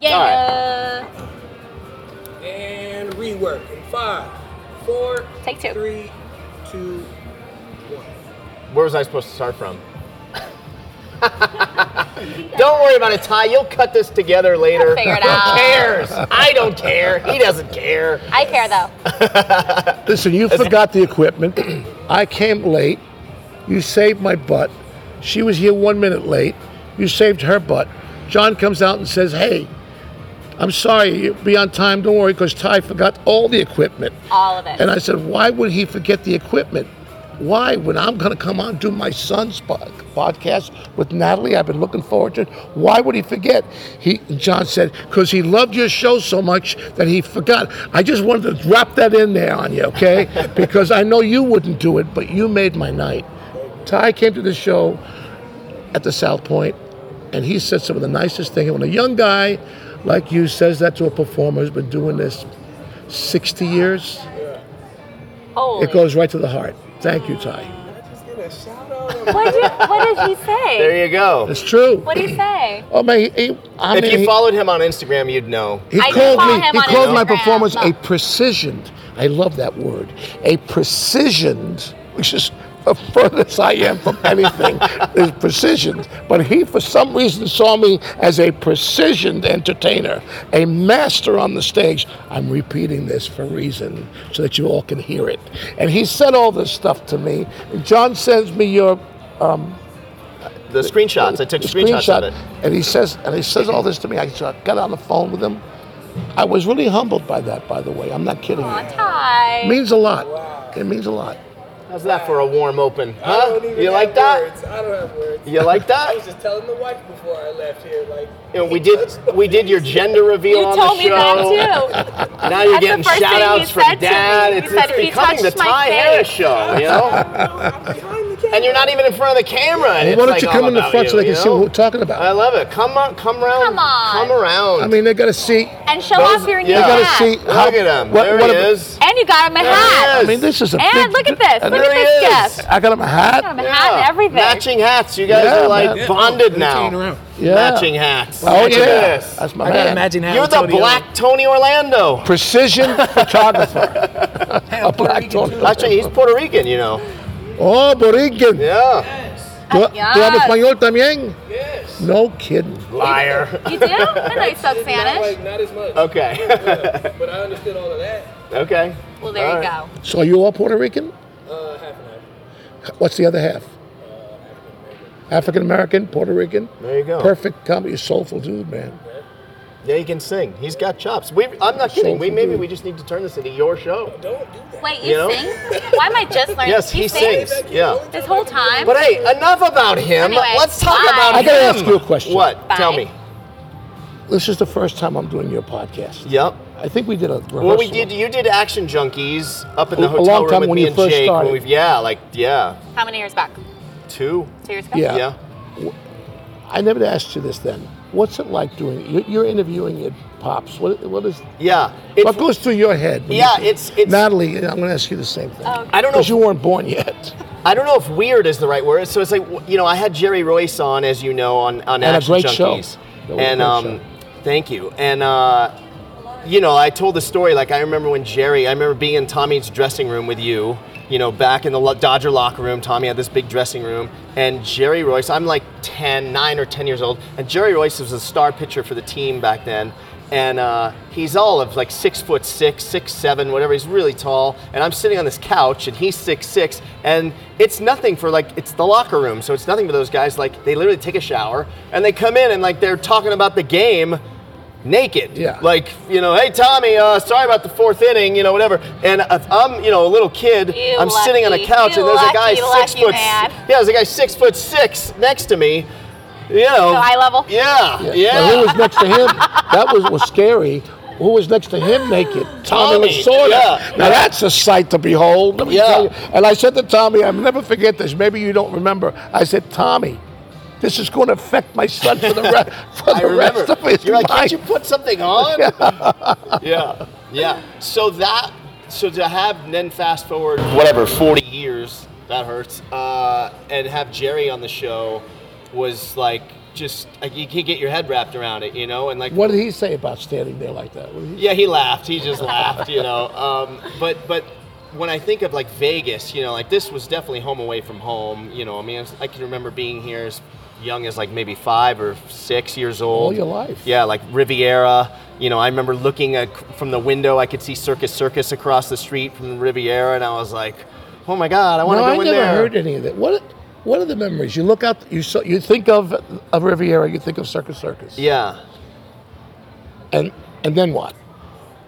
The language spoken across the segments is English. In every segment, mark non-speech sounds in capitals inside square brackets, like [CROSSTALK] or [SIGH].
Yeah. And rework in five, four, Take two. three, two, one. Where was I supposed to start from? [LAUGHS] don't worry about it, Ty. You'll cut this together later. figure it Who out. cares? I don't care. He doesn't care. I care though. [LAUGHS] Listen, you forgot the equipment. I came late. You saved my butt. She was here one minute late. You saved her butt. John comes out and says, Hey, I'm sorry, you'll be on time. Don't worry, because Ty forgot all the equipment. All of it. And I said, Why would he forget the equipment? Why? When I'm going to come on and do my son's pod- podcast with Natalie, I've been looking forward to it. Why would he forget? He John said, because he loved your show so much that he forgot. I just wanted to drop that in there on you, okay? [LAUGHS] because I know you wouldn't do it, but you made my night. Ty came to the show at the South Point, and he said some of the nicest things. When a young guy like you says that to a performer who's been doing this 60 years, Holy. it goes right to the heart. Thank you, Ty. Just get a shout out What did, what did he say? There you go. It's true. What did he say? Oh man, he, he- I If mean, you he, followed him on Instagram, you'd know. he I do called me. him He on called my Instagram. performance a precisioned. I love that word. A precisioned, which is the furthest I am from anything. is precision. But he, for some reason, saw me as a precisioned entertainer, a master on the stage. I'm repeating this for a reason, so that you all can hear it. And he said all this stuff to me. John sends me your um, The screenshots. I took the screenshots of it. And he says, and he says all this to me. I got on the phone with him. I was really humbled by that, by the way. I'm not kidding Aw, you. Ty. It means a lot. It means a lot. How's that for a warm open? I Huh? don't even You like that? Words. I don't have words. You like that? [LAUGHS] I was just telling the wife before I left here, like. You know, we did we did your gender reveal You on told the me show. that too. [LAUGHS] Now you're That's getting the shout outs from said to me. dad. It's, said, it's "If he becoming the Ty face." Harris show, you know? [LAUGHS] I'm behind the camera. and you're not even in front of the camera. And Well, why don't like you come in the front you, so they can you see what we're talking about? I love it. Come on, come around. Come on. Come around. I mean, they got to see. And show Those- off your new yeah. They got to hat. see look how. at him. what- there what he a- is. And you got him a There he hat. is. I mean, this is a And big. look at this. and Look there at this is. gift. I got him a hat. Got him a hat and everything. Matching hats. You guys Yeah, are like man. bonded They're now. Yeah. Matching hats. Oh Look at yeah, this. that's my I gotta man. imagine how You're the Antonio- black Tony Orlando. Precision [LAUGHS] photographer. a black Tony. Actually, he's Puerto Rican, you know. Oh, Borican. Yeah. ¿Tú, tú Yes. hablas español también? Yes. No kidding. Liar. You do? I know you spoke Not, [LAUGHS] Spanish. like, not as much. Okay. Yeah, but I understood all of that. okay. Well, there All you right. go. So are you all Puerto Rican? Uh, half and half. What's the other half? African American, Puerto Rican. There you go. Perfect comedy, soulful dude, man. Yeah, he can sing. He's got chops. We, I'm not kidding. We maybe we just need to turn this into your show. Don't do that. Wait, You you, know? sing? Why am I just learning? Yes, he sings. Yeah. This whole time? But hey, enough about him. Anyway, Let's talk bye. about I him. gotta ask you a question. What? Bye. Tell me. This is the first time I'm doing your podcast. Yep. I think we did a rehearsal. Well, we did. You did Action Junkeez up in the A- a hotel long room time with when me you and first Jake. started. When we've, yeah, like yeah, How many years back? two. Two years ago? Yeah. Yeah. I never asked you this then. What's it like doing? You're, you're interviewing your pops. What, what is? Yeah. It's, what goes through your head? when you Yeah, it's- it's- Natalie. I'm going to ask you the same thing. Oh, I don't know. Because If, you weren't born yet. I don't know if weird is the right word. So it's like you know, I had Jerry Reuss on, as you know, on on And a Action great show. Junkeez, That was a and great um, show. thank you. And uh, you know, I told the story. Like I remember when Jerry, I remember being in Tommy's dressing room with you. You know, back in the Dodger locker room, Tommy had this big dressing room, and Jerry Reuss. I'm like 10, 9 or 10 years old, and Jerry Reuss was a star pitcher for the team back then. And uh, he's all of like six foot six, six seven, whatever. He's really tall, and I'm sitting on this couch, and he's six six, and it's nothing for like it's the locker room, so it's nothing for those guys. Like they literally take a shower and they come in and like they're talking about the game naked. Yeah. Like, you know, hey Tommy, uh, sorry about the fourth inning, you know, whatever. And if I'm, you know, a little kid, You I'm sitting on a couch you and there's a guy six foot man. yeah, there's a guy six foot six next to me. You know. So eye level? Yeah. Yeah. But who was next to him? That was was scary. Who was next to him naked? Tommy, Tommy, Lasorda. yeah. Now that's a sight to behold. Let me Yeah. tell you. And I said to Tommy, I'll never forget this. Maybe you don't remember. I said, Tommy, this is going to affect my son for the, re- [LAUGHS] for I the remember. rest of his You're like, life. can't you put something on? [LAUGHS] yeah, yeah. yeah. So that, so to have then fast forward whatever 40 years, that hurts, uh, and have Jerry on the show was like just like you can't get your head wrapped around it, you know, and like What did he say about standing there like that? He- yeah, he laughed. He just laughed, you know. Um, but but when I think of like Vegas, you know, like this was definitely home away from home. You know, I mean, I can remember being here as young as like maybe five or six years old. All your life. Yeah, like Riviera. You know, I remember looking at, from the window. I could see Circus Circus across the street from the Riviera, and I was like, "Oh my God, I want No, to I go in never there." heard any of that. What What are the memories? You look out, you saw, you think of of Riviera, you think of Circus Circus, Yeah, and and then what?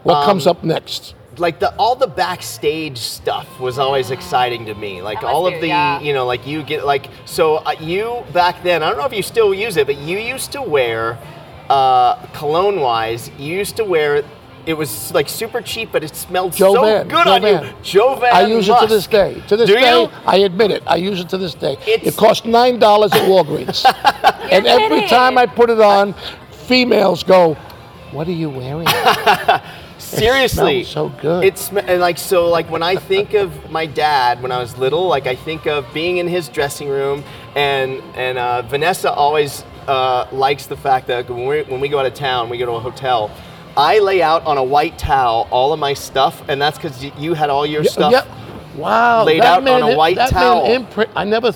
What comes Um, up next? Like the all the backstage stuff was always exciting to me. Like all be, of the, yeah. you know, like you get like so uh, you back then. I don't know if you still use it, but you used to wear uh, cologne wise. You used to wear. It it was like super cheap, but it smelled so Jovan. good on Jovan. you. Jovan. I use it to this day. To this Do day, you? I admit it. I use it to this day. It's- it cost nine dollars at Walgreens, [LAUGHS] and every time I put it on, females go, "What are you wearing?" [LAUGHS] Seriously, so good. It's and like so like when I think of my dad when I was little, like I think of being in his dressing room, and and uh, Vanessa always uh, likes the fact that when we when we go out of town, we go to a hotel. I lay out on a white towel all of my stuff, and that's because you had all your stuff. Yep. Wow. laid out on a it- white that made towel. an imprint. I never.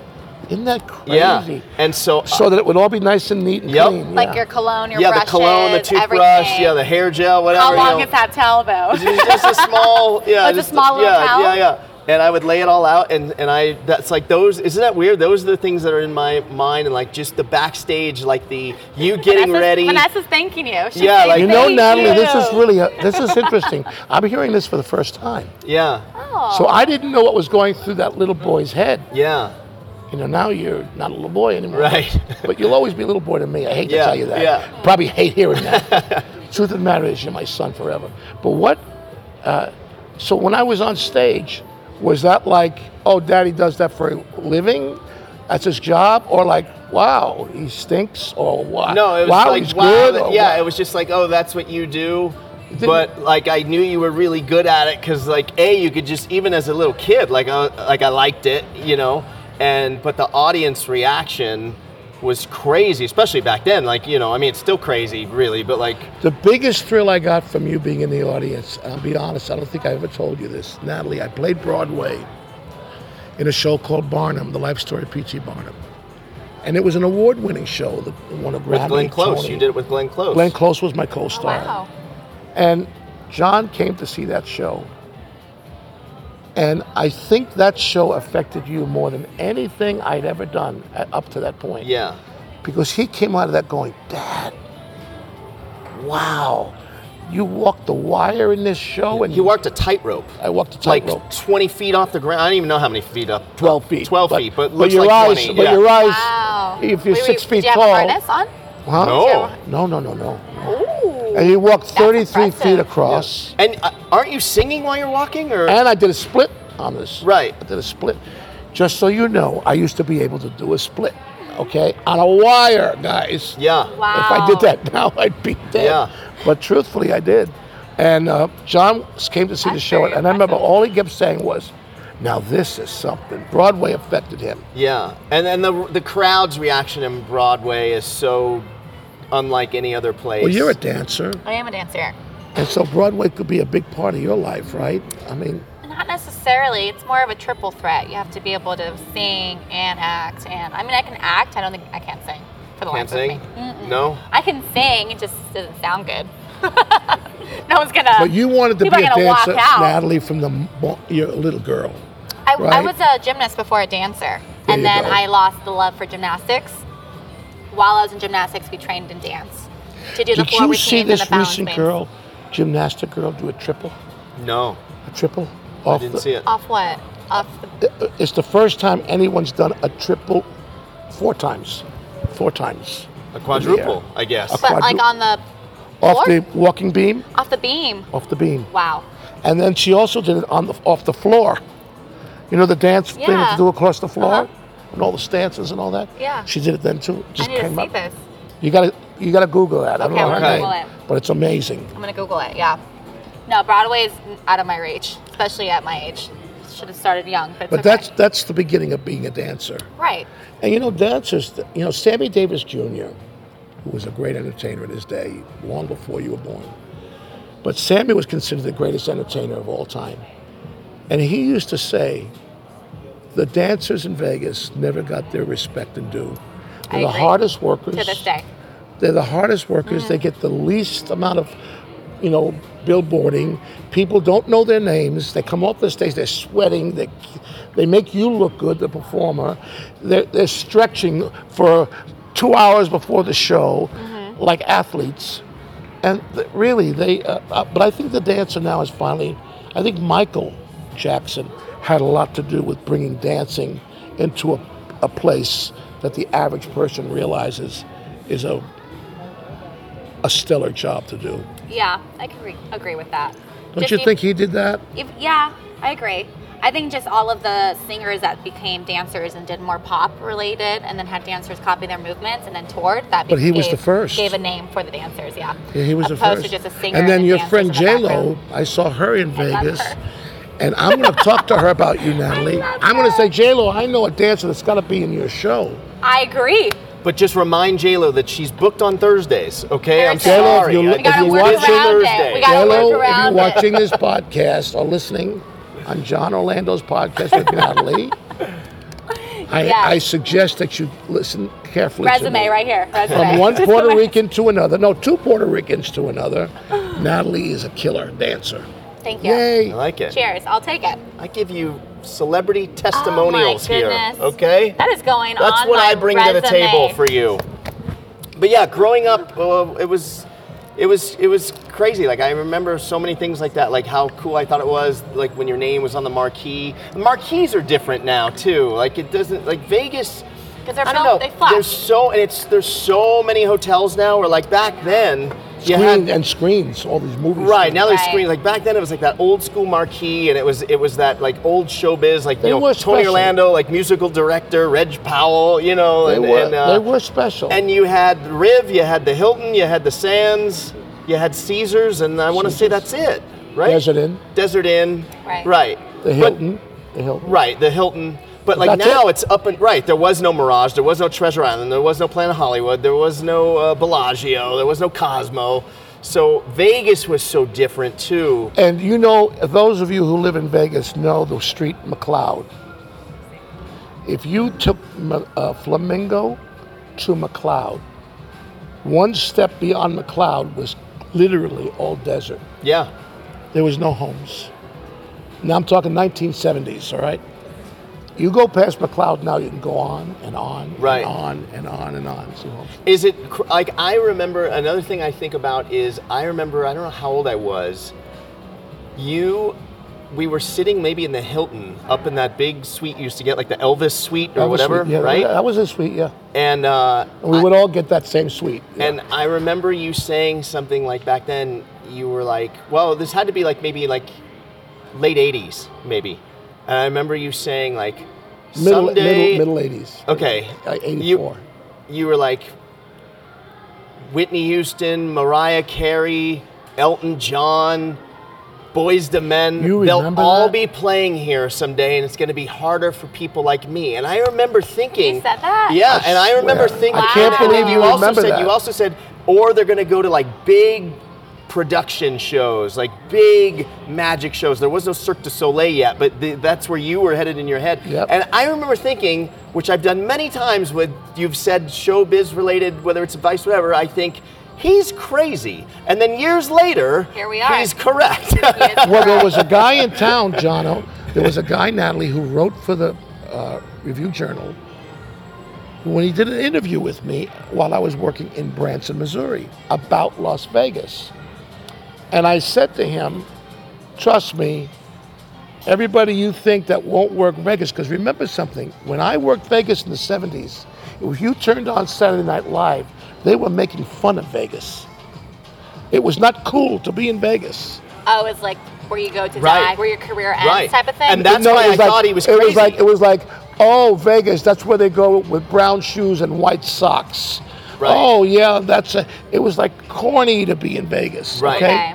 Isn't that crazy? Yeah, and so So that it would all be nice and neat and Yep. clean. Like yeah. your cologne, your yeah, the cologne, the toothbrush, everything. yeah, the hair gel, whatever. How you long know. is that towel though? It's just a small, [LAUGHS] yeah, It's a small little yeah, towel? yeah, yeah. And I would lay it all out, and and I that's like those. Isn't that weird? Those are the things that are in my mind, and like just the backstage, like the you [LAUGHS] getting Vanessa's, ready. Vanessa's thanking you. She's Yeah, like- You know, thank Natalie, this is really a, this is interesting. [LAUGHS] I'm hearing this for the first time. Yeah, Oh. So I didn't know what was going through that little boy's head. yeah, You know, now you're not a little boy anymore. Right. [LAUGHS] But you'll always be a little boy to me. I hate to Yeah, tell you that. yeah. Probably hate hearing that. [LAUGHS] Truth of the matter is, you're my son forever. But what? Uh, so when I was on stage, was that like, oh, Daddy does that for a living? That's his job, or like, wow, he stinks, or wow, no, it was wow, like he's wow, good. that- yeah, what? it was just like oh, that's what you do. But like I knew you were really good at it because like a you could just even as a little kid like uh, like I liked it, you know, and but the audience reaction was crazy, especially back then. Like you know, I mean, it's still crazy, really, but like The biggest thrill I got from you being in the audience, I'll be honest, I don't think I ever told you this. Natalie, I played Broadway in a show called Barnum, The Life Story of P.T. Barnum. And it was an award winning show, the one of with Grammy, Glenn Close, Tony. you did it with Glenn Close. Glenn Close was my co star. Wow. And John came to see that show. And I think that show affected you more than anything I'd ever done at, up to that point Yeah. because he came out of that going, Dad, wow, you walked the wire in this show, and He walked a tightrope. I walked a tightrope. like tightrope, 20 feet off the ground. I don't even know how many feet up. 12 feet, 12 feet, but but looks your like eyes, 20. but yeah. your eyes, Wow. if you're Wait, six wait, feet did you have tall, a harness on? huh? No. no, no, no, no, Ooh. And you walked 33 feet impressive. across, And uh, aren't you singing while you're walking, or and I did a split on this. Right. I did a split. Just so you know, I used to be able to do a split, okay, on a wire, guys. yeah, Wow. If I did that [LAUGHS] now, I'd be dead. Yeah. But truthfully, I did. And uh, John came to see the That's show, very and I remember impressive. all he kept saying was, "Now this is something." Broadway affected him. yeah. And then the the crowd's reaction in Broadway is so unlike any other place. Well, you're a dancer, I am a dancer. and so Broadway could be a big part of your life, right? I mean, Not necessarily. It's more of a triple threat. You have to be able to sing and act. And I mean, I can act. I don't think I can't sing. For the can't life of sing. me. Mm-mm. No. I can sing. It just doesn't sound good. [LAUGHS] no one's gonna. but you wanted to people be are a gonna walk dancer, out. Natalie, from the mo- you're a little girl. I, I right? was a gymnast before a dancer, There and you then go. I lost the love for gymnastics. While I was in gymnastics, we trained in dance to do the Did floor you see routines and the this balance recent bands. girl, gymnastic girl, do a triple? No. A triple? I Off didn't the- see it. Off what? Off the. It's the first time anyone's done a triple four times. Four times. A quadruple, I guess. A But quadru- like on the Off floor? the walking beam? off the beam. Off the beam. Wow. And then she also did it on the off the floor. You know the dance thing Yeah. to do across the floor? Uh-huh. And all the stances and all that? Yeah. She did it then too. Just I need to came see up. this. You gotta you gotta Google that. I don't Okay, know her gonna name. Google it. But it's amazing. I'm gonna Google it. Yeah. No, Broadway is out of my reach, especially at my age. Should have started young, but, it's But okay. that's that's the beginning of being a dancer. right. And you know, dancers, you know, Sammy Davis Jr., who was a great entertainer in his day, long before you were born. But Sammy was considered the greatest entertainer of all time. And he used to say, the dancers in Vegas never got their respect and due. They're the agree. hardest workers. To this day. They're the hardest workers. They get the least amount of, you know, billboarding. People don't know their names. They come off the stage. They're sweating. They, they make you look good, the performer. They're, they're stretching for two hours before the show, like athletes. And th- really, they. Uh, uh, but I think the dancer now is finally. I think Michael Jackson had a lot to do with bringing dancing into a, a place that the average person realizes is a a stellar job to do. Yeah, I can agree, agree with that. Don't Just you if- think he did that? If, yeah, I agree. I think just all of the singers that became dancers and did more pop related, and then had dancers copy their movements and then toured. That But he was the first. Gave a name for the dancers. Yeah. Yeah, he was the first. to just a singer. and then and your friend J Lo. I saw her in I Vegas, her. And I'm going [LAUGHS] to talk to her about you, Natalie. I'm going to say, J Lo, I know a dancer that's got to be in your show. I agree. But just remind JLo that she's booked on Thursdays, okay? I'm Thursday. JLo, if sorry. you I- look- We gotta if you work watch around Thursday. it. We gotta J Lo, work if around you're it. watching this podcast or listening on John Orlando's podcast with [LAUGHS] Natalie, I, Yes. I suggest that you listen carefully. to Resume me. right here. Resume. From one [LAUGHS] Puerto Rican to another, no, two Puerto Ricans to another, Natalie is a killer dancer. Thank you. Yay! I like it. Cheers. I'll take it. I give you celebrity testimonials here, Oh goodness. okay? That is going That's on That's what my I bring to the table for you. But yeah, growing up, uh, it was, it was, it was crazy. Like I remember so many things like that, like how cool I thought it was, like when your name was on the marquee. The marquees are different now too. Like it doesn't, like Vegas. 'Cause they're I don't built- know. they flash. There's so, and it's there's so many hotels now. Where like back then, you Screen had and screens, all these movies. Right now there's Right. screen like back then it was like that old school marquee and it was it was that like old showbiz like They you know were Tony special. Orlando like musical director Reg Powell you know They and, were, and, uh, they were special. and you had Riv you had the Hilton you had the Sands you had Caesars and I want to say that's it right Desert Inn, Desert Inn Right. right the But- Hilton, the Hilton. right the Hilton but like That's now it. it's up and right there was no Mirage there was no Treasure Island there was no Planet Hollywood there was no uh, Bellagio there was no Cosmo so Vegas was so different too And you know, those of you who live in Vegas know the street McLeod. If you took uh, Flamingo to McLeod, one step beyond McLeod was literally all desert. yeah There was no homes. Now I'm talking 1970s, all right? You go past McLeod now, you can go on and on Right. and on and on and on. Homes. Is it like I remember another thing I think about is I remember I don't know how old I was. You, we were sitting maybe in the Hilton up in that big suite you used to get like the Elvis suite or was whatever, sweet, yeah, right? That was a suite, yeah. And uh, And we I- would all get that same suite. yeah. and I remember you saying something like back then you were like, well, this had to be like maybe like late '80s maybe. And I remember you saying like middle, someday. middle, middle 80s. Okay. Uh, 84. You, you were like Whitney Houston, Mariah Carey, Elton John, Boyz II Men. You They'll all that? be playing here someday, and it's going to be harder for people like me. And I remember thinking, You said that? yeah, I and I remember swear. thinking, I can't and believe you you also remember said that. you also said, or they're going to go to like big production shows, like big magic shows. There was no Cirque du Soleil yet, but the, that's where you were headed in your head. Yep. And I remember thinking, which I've done many times with you've said showbiz related, whether it's advice, whatever. I think he's crazy, and then years later, Here we are. He's correct. [LAUGHS] well, there was a guy in town, Jono. There was a guy, Natalie, who wrote for the uh, Review Journal. When he did an interview with me while I was working in Branson, Missouri, about Las Vegas, and I said to him, "Trust me, everybody you think that won't work Vegas, because remember something. When I worked Vegas in the '70s, if you turned on Saturday Night Live, they were making fun of Vegas. It was not cool to be in Vegas." Oh, it's like where you go to Right. die, where your career ends, Right. type of thing. And that's No, why I like- thought he was It was crazy. like it was like, oh, Vegas. That's where they go with brown shoes and white socks. Right. Oh yeah, that's a. It was like corny to be in Vegas. Right. Okay. Okay.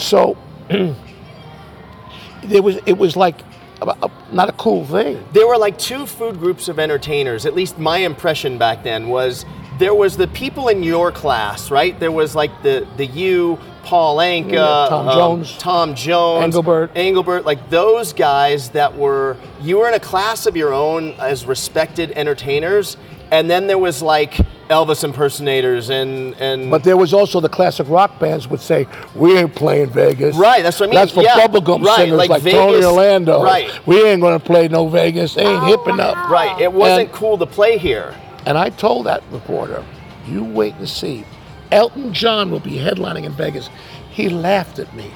So [CLEARS THROAT] there was. It was like a, a- not a cool thing. there were like two food groups of entertainers. At least my impression back then was there was the people in your class, right? There was like the the you, Paul Anka, Yeah, Tom um, Jones. Tom Jones, Engelbert. Engelbert, like those guys that were you were in a class of your own as respected entertainers, and then there was like Elvis impersonators and and But there was also the classic rock bands would say, "We ain't playing Vegas." Right, that's what I mean, That's for yeah, bubblegum right, singers like like, Tony Orlando. right. We ain't gonna play no Vegas. They ain't Oh, hip enough. wow. right, it wasn't And- cool to play here. And I told that reporter, "You wait and see. Elton John will be headlining in Vegas." He laughed at me.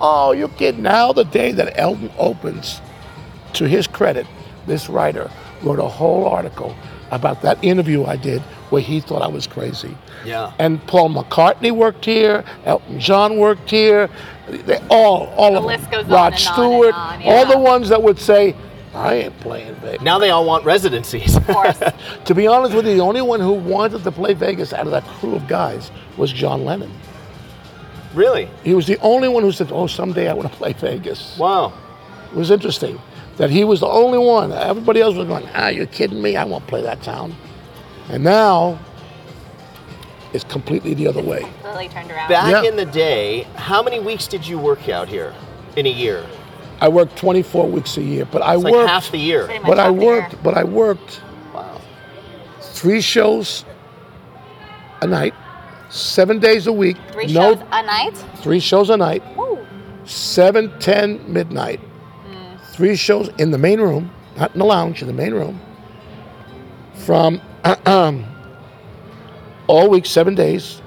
Oh, you're kidding? Now the day that Elton opens, to his credit, this writer wrote a whole article about that interview I did where he thought I was crazy. Yeah. And Paul McCartney worked here. Elton John worked here. They all, all The of list them. goes Rod on and Stewart. on, All yeah. the ones that would say, "I ain't playing Vegas." Now they all want residencies. Of course. [LAUGHS] To be honest with you, the only one who wanted to play Vegas out of that crew of guys was John Lennon. really? He was the only one who said, "Oh, someday I want to play Vegas." Wow. It was interesting that he was the only one. Everybody else was going, "Ah, you're kidding me? I won't play that town." And now it's completely the other way. Completely turned around. Back Yeah. in the day, how many weeks did you work out here in a year? I worked 24 weeks a year, but I It's like worked. half the year. But I worked. year. But I worked Wow. three shows a night, seven days a week. Three no, shows a night. three shows a night. Woo. 7, 10, midnight. Three shows in the main room, not in the lounge, in the main room. From [CLEARS THROAT] um, all week, seven days,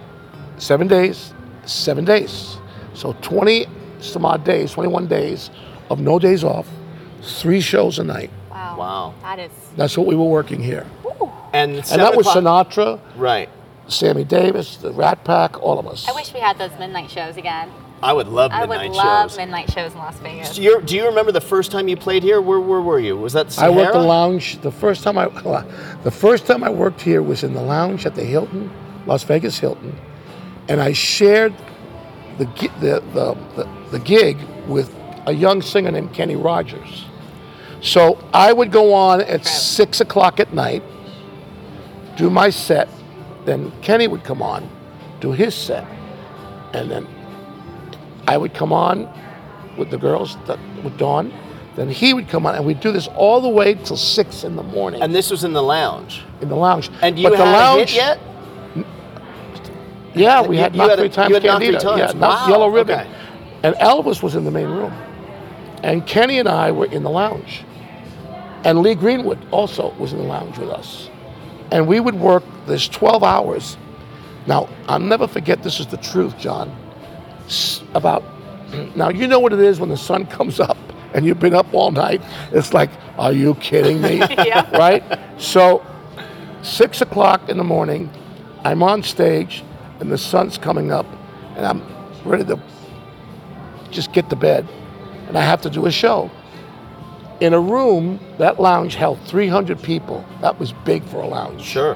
seven days, seven days. So 20 some odd days, 21 days of no days off, three shows a night. Wow. Wow. That is. That's what we were working here. Woo. And, And that was o'clock- Sinatra, Right. Sammy Davis, the Rat Pack, all of us. I wish we had those midnight shows again. I would love midnight shows. I midnight would love shows. midnight shows in Las Vegas. Do you, do you remember the first time you played here? Where, where were you? Was that the I worked the lounge. The first time I, the first time I worked here was in the lounge at the Hilton, Las Vegas Hilton, and I shared the the the, the, the gig with a young singer named Kenny Rogers. So I would go on at six o'clock at night, do my set, then Kenny would come on, do his set, and then I would come on with the girls, that, with Dawn. Then he would come on, and we'd do this all the way till six in the morning And this was in the lounge. in the lounge. And you but had the a lounge, yet? Yeah, we You- had you Knock had a- Three Times you had Knock Three Times. Yeah, Wow, Yellow Ribbon. okay. And Elvis was in the main room. And Kenny and I were in the lounge. And Lee Greenwood also was in the lounge with us. And we would work this 12 hours. Now, I'll never forget this is the truth, John. S- About, now you know what it is when the sun comes up and you've been up all night. It's like, are you kidding me? [LAUGHS] Yeah. Right? So, six o'clock in the morning, I'm on stage and the sun's coming up and I'm ready to just get to bed and I have to do a show. In a room, that lounge held 300 people. That was big for a lounge. Sure.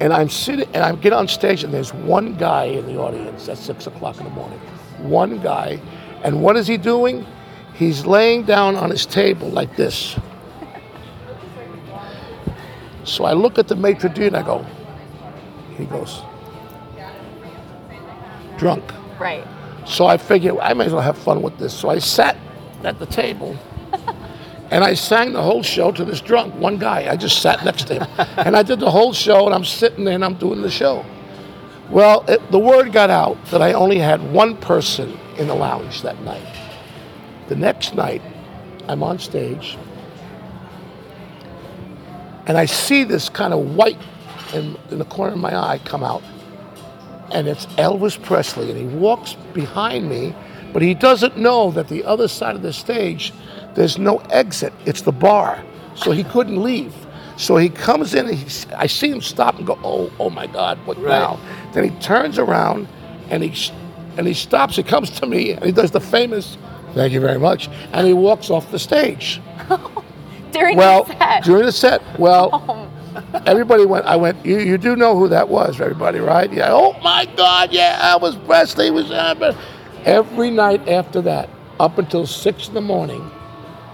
And I'm sitting, and I get on stage, and there's one guy in the audience at six o'clock in the morning. One guy. And what is he doing? He's laying down on his table like this. So I look at the maitre d' and I go, he goes, drunk. Right. So I figured I may as well have fun with this. So I sat at the table and I sang the whole show to this drunk, one guy. I just sat next to him. [LAUGHS] and I did the whole show and I'm sitting there and I'm doing the show. Well, it, the word got out that I only had one person in the lounge that night. The next night, I'm on stage and I see this kind of white in, in the corner of my eye come out and it's Elvis Presley, and he walks behind me, but he doesn't know that the other side of the stage, there's no exit. It's the bar, so he couldn't leave. So he comes in, and he, I see him stop and go, "Oh, oh my God, what Right. now?" Then he turns around, and he and he stops. He comes to me, and he does the famous, "Thank you very much," and he walks off the stage. [LAUGHS] During Well, the set. during the set, well, Oh, everybody went. I went. You, you do know who that was, everybody, right? Yeah. Oh my God! Yeah, Elvis Presley was. Uh, every night after that, up until six in the morning,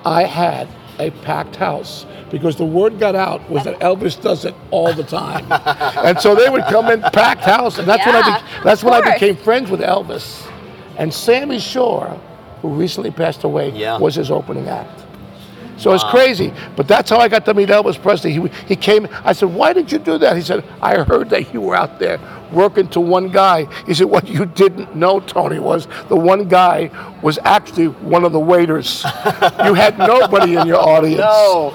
I had a packed house because the word got out was that Elvis does it all the time, [LAUGHS] and so they would come in packed house, and that's when I be- that's when I became friends with Elvis, and Sammy Shore, who recently passed away, Yeah. was his opening act. So it's crazy, but that's how I got to meet Elvis Presley. He, he came. I said, "Why did you do that?" He said, "I heard that you were out there working to one guy." He said, "What you didn't know, Tony, was the one guy was actually one of the waiters. [LAUGHS] you had nobody in your audience." No.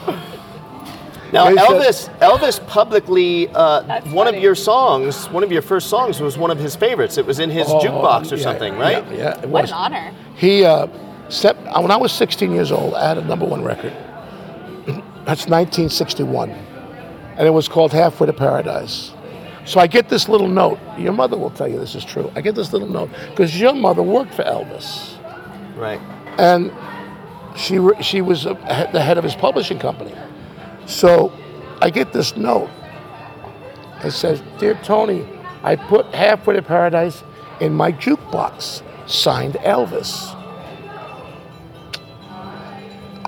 Now They said- Elvis, Elvis publicly, uh, That's one of your songs, one of your first songs was one of his favorites. It was in his Oh, jukebox or yeah, something, right? Yeah, yeah, it What was. an honor. He uh, when I was 16 years old, I had a number one record. [CLEARS THROAT] That's 1961, and it was called Halfway to Paradise. So I get this little note. Your mother will tell you this is true. I get this little note because your mother worked for Elvis, Right. and she re- she was uh, he- the head of his publishing company. So I get this note. It says, "Dear Tony, I put Halfway to Paradise in my jukebox, signed Elvis."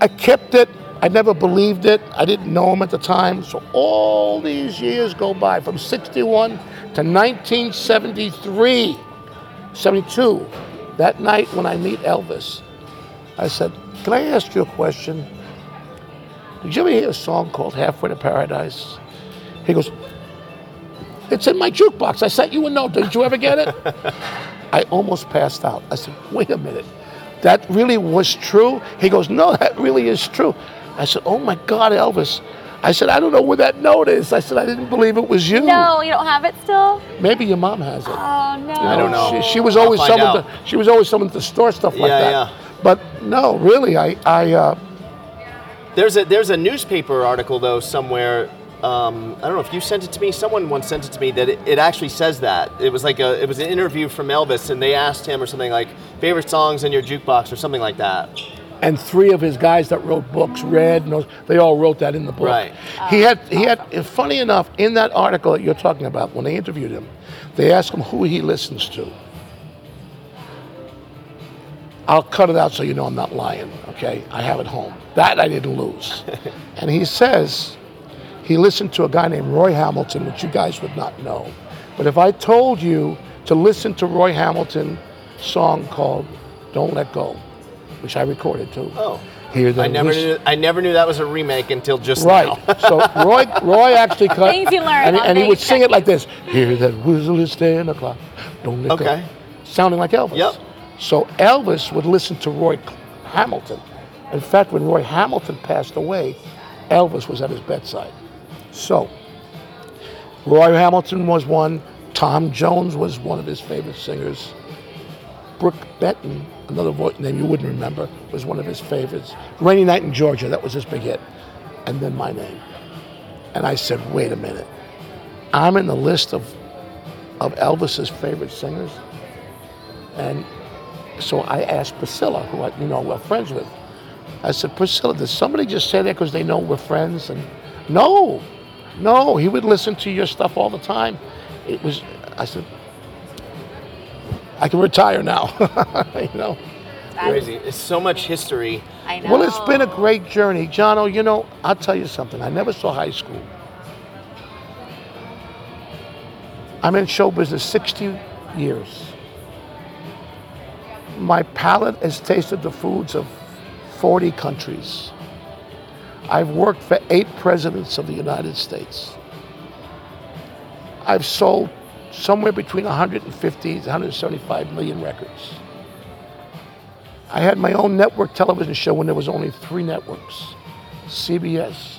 I kept it. I never believed it. I didn't know him at the time. So all these years go by from 61 to 1973, 72. That night when I meet Elvis, I said, Can I ask you a question? Did you ever hear a song called Halfway to Paradise? He goes, It's in my jukebox. I sent you a note. Did you ever get it? [LAUGHS] I almost passed out. I said, Wait a minute. That really was true? He goes, No, that really is true. I said, Oh my God, Elvis. I said, I don't know where that note is. I said, I didn't believe it was you. No, you don't have it still? Maybe your mom has it. Oh, no. I don't know. She, she was I'll always find someone. out. To, she was always someone to store stuff like Yeah, that. yeah. But no, really, I, I, uh, There's a there's a newspaper article though somewhere. Um, I don't know if you sent it to me. Someone once sent it to me that it, it actually says that it was like a it was an interview from Elvis and they asked him or something like favorite songs in your jukebox or something like that. and three of his guys that wrote books, read, and those, they all wrote that in the book. Right. He had, he had. Funny enough, in that article that you're talking about, when they interviewed him, they asked him who he listens to. I'll cut it out so you know I'm not lying. Okay, I have it home. That I didn't lose. [LAUGHS] and he says he listened to a guy named Roy Hamilton, which you guys would not know. But if I told you to listen to Roy Hamilton's song called "Don't Let Go," which I recorded too. Oh. Hear the I never whistle- knew I never knew that was a remake until just Right. now. [LAUGHS] so Roy, Roy actually cut, Things you learn and, and he would sing it like this: "Hear that whistle is ten o'clock, don't let Okay. go," sounding like Elvis. Yep. So Elvis would listen to Roy Hamilton. In fact, when Roy Hamilton passed away, Elvis was at his bedside. So Roy Hamilton was one. Tom Jones was one of his favorite singers. Brook Benton, another voice name you wouldn't remember, was one of his favorites. Rainy Night in Georgia, that was his big hit. And then my name. And I said, wait a minute. I'm in the list of, of Elvis's favorite singers. And so I asked Priscilla, who I, you know we're friends with. I said, Priscilla, did somebody just say that because they know we're friends? And no, no, he would listen to your stuff all the time. It was, I said, I can retire now, [LAUGHS] you know. Crazy. It's so much history. I know. Well, it's been a great journey. Jono, you know, I'll tell you something. I never saw high school. I'm in show business 60 years. My palate has tasted the foods of 40 countries. I've worked for eight presidents of the United States. I've sold somewhere between 150 to 175 million records. I had my own network television show when there was only three networks, CBS.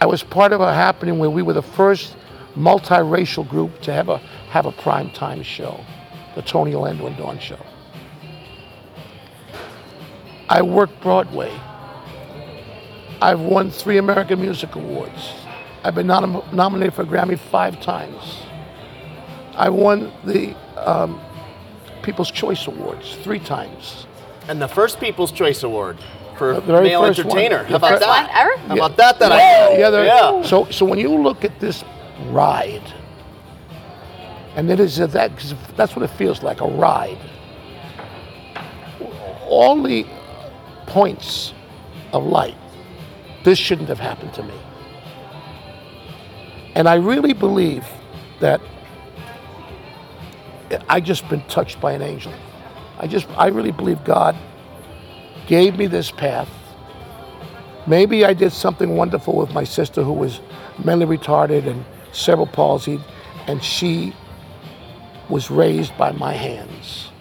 I was part of a happening where we were the first multiracial group to have a have a prime time show, the Tony Orlando and Dawn show. I worked Broadway. I've won three American Music Awards. I've been nom- nominated for a Grammy five times. I won the um, People's Choice Awards three times. And the first People's Choice Award for The very male first one. entertainer. The How about that? one ever? How about that? That I Yeah, yeah, yeah. So, so when you look at this ride, and it is a, that 'cause that's what it feels like a ride. All the points of light this shouldn't have happened to me. And I really believe that I just been touched by an angel. I just I really believe God gave me this path. Maybe I did something wonderful with my sister who was mentally retarded and cerebral palsied, and she was raised by my hands.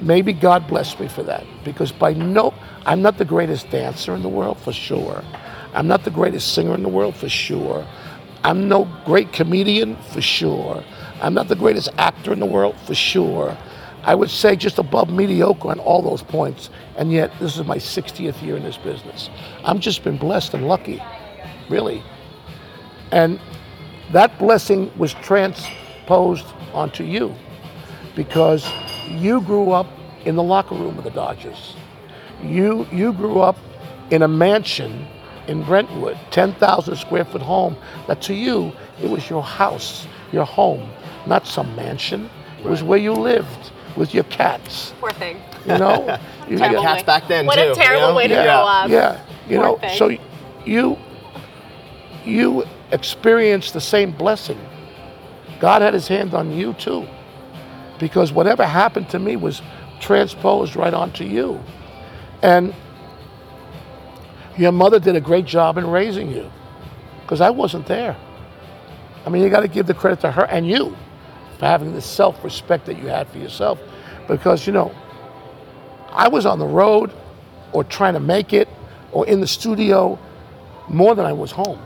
Maybe God blessed me for that because by no, I'm not the greatest dancer in the world for sure. I'm not the greatest singer in the world for sure. I'm no great comedian for sure. I'm not the greatest actor in the world for sure. I would say just above mediocre on all those points, and yet this is my 60th year in this business. I've just been blessed and lucky, really. And that blessing was transposed onto you because you grew up in the locker room of the Dodgers. You, you grew up in a mansion in Brentwood, 10,000 square foot home, that to you, it was your house, your home, not some mansion. It was where you lived with your cats. Poor thing. You know? [LAUGHS] You Had get- cats back then What too. a terrible you know? way to yeah. grow up. yeah, you Poor know, thing. so you you experienced the same blessing. God had his hand on you too. Because whatever happened to me was transposed right onto you. And your mother did a great job in raising you. Because I wasn't there. I mean, you got to give the credit to her and you for having the self respect that you had for yourself. Because, you know, I was on the road or trying to make it or in the studio more than I was home.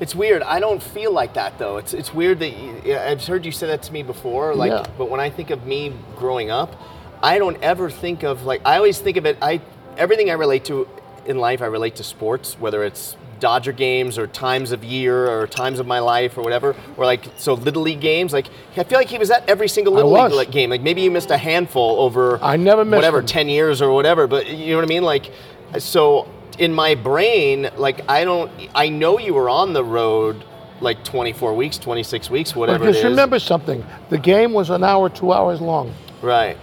It's weird. I don't feel like that though. It's it's weird that you, I've heard you say that to me before. Like, Yeah. but when I think of me growing up, I don't ever think of like I always think of it. I everything I relate to in life, I relate to sports, whether it's Dodger games or times of year or times of my life or whatever. Or like so little league games. Like I feel like he was at every single little league like, game. Like maybe you missed a handful over I never missed whatever them. ten years or whatever. But you know what I mean? Like so in my brain, like I don't, I know you were on the road like 24 weeks, 26 weeks, whatever Because it is. remember something, the game was an hour, two hours long. right,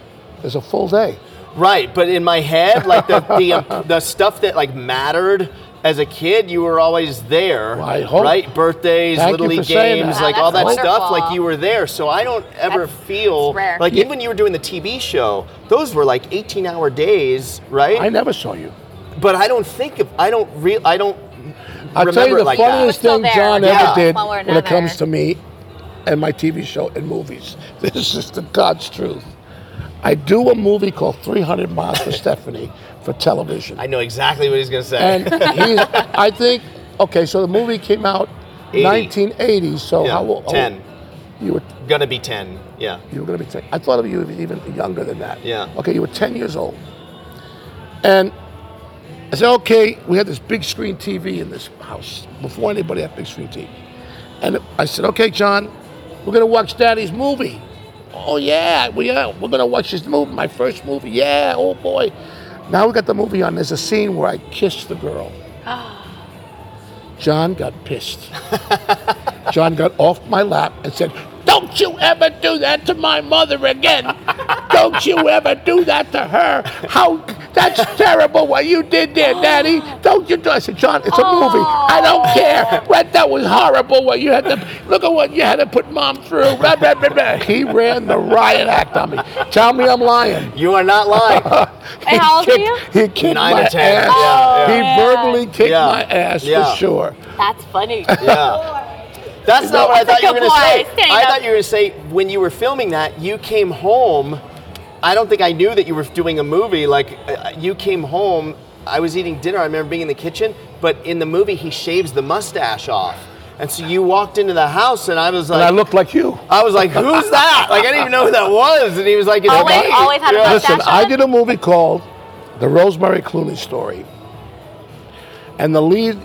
It's a full day. Right. But in my head, like the the, um, [LAUGHS] the stuff that like mattered as a kid, you were always there. Well, I hope. Right, birthdays, Thank little league games, that. like Wow, all that that's stuff. Like you were there, so I don't ever That's- feel it's rare. like Yeah. even when you were doing the TV show, those were like 18-hour days, right? I never saw you. but I don't think of, I don't real, I don't. I'll tell you the like funniest thing there. John Yeah. ever did One way or when it comes to me and my TV show and movies. [LAUGHS] This is the God's truth. I do a movie called 300 Miles for [LAUGHS] Stephanie for television. I know exactly what he's gonna say. and he, [LAUGHS] I think, okay, so the movie came out 80. 1980. So yeah, how old? 10. You were Gonna be 10. Yeah. You were going to be 10. I thought of you even younger than that. Yeah. Okay, you were 10 years old. And I said, okay, we had this big screen TV in this house before anybody had big screen TV. And I said, okay, John, we're going to watch Daddy's movie. Oh, yeah, we are. We're to watch this movie, my first movie. Yeah, oh boy. Now we got the movie on. There's a scene where I kissed the girl. [GASPS] John got pissed. John got off my lap and said, Don't you ever do that to my mother again. Don't you ever do that to her. How that's terrible what you did there, Daddy. Don't you do I said, John, it's a movie. I don't care. But that was horrible what you had to look at what you had to put mom through. Blah, blah, blah, blah. He ran the riot act on me. Tell me I'm lying. You are not lying. [LAUGHS] And how old kicked, you? He kicked Nine my or 10, ass. yeah, he verbally oh, kicked Yeah. my ass Yeah. for sure. That's funny. yeah. [LAUGHS] That's not what I thought you were going to say. Stand I up. thought you were going to say when you were filming that, you came home. I don't think I knew that you were doing a movie. Like, uh, you came home. I was eating dinner. I remember being in the kitchen, but in the movie, he shaves the mustache off. And so you walked into the house, and I was like, And I looked like you. I was like, who's that? Like, I didn't even know who that was. And he was like, it's Always- me. always had a Yeah. mustache. Listen, I did a movie called The Rosemary Clooney Story, and the lead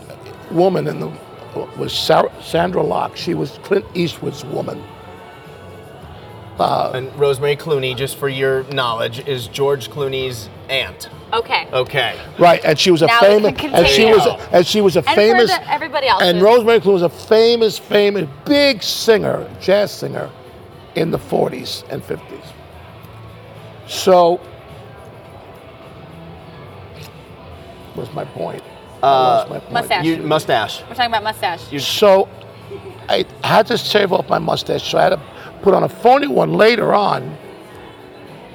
woman in the was Sarah, Sondra Locke. She was Clint Eastwood's woman. Uh, and Rosemary Clooney, just for your knowledge, is George Clooney's aunt. Okay. Okay. Right, and she was a Now famous, and she continue. was, and she was a for famous, the- everybody else and Rosemary Clooney was a famous, famous, big singer, jazz singer, in the 40s and 50s. So, what's my point? Uh, I lost my point. Mustache. You mustache. We're talking about mustache. You, So I had to shave off my mustache, so I had to put on a phony one later on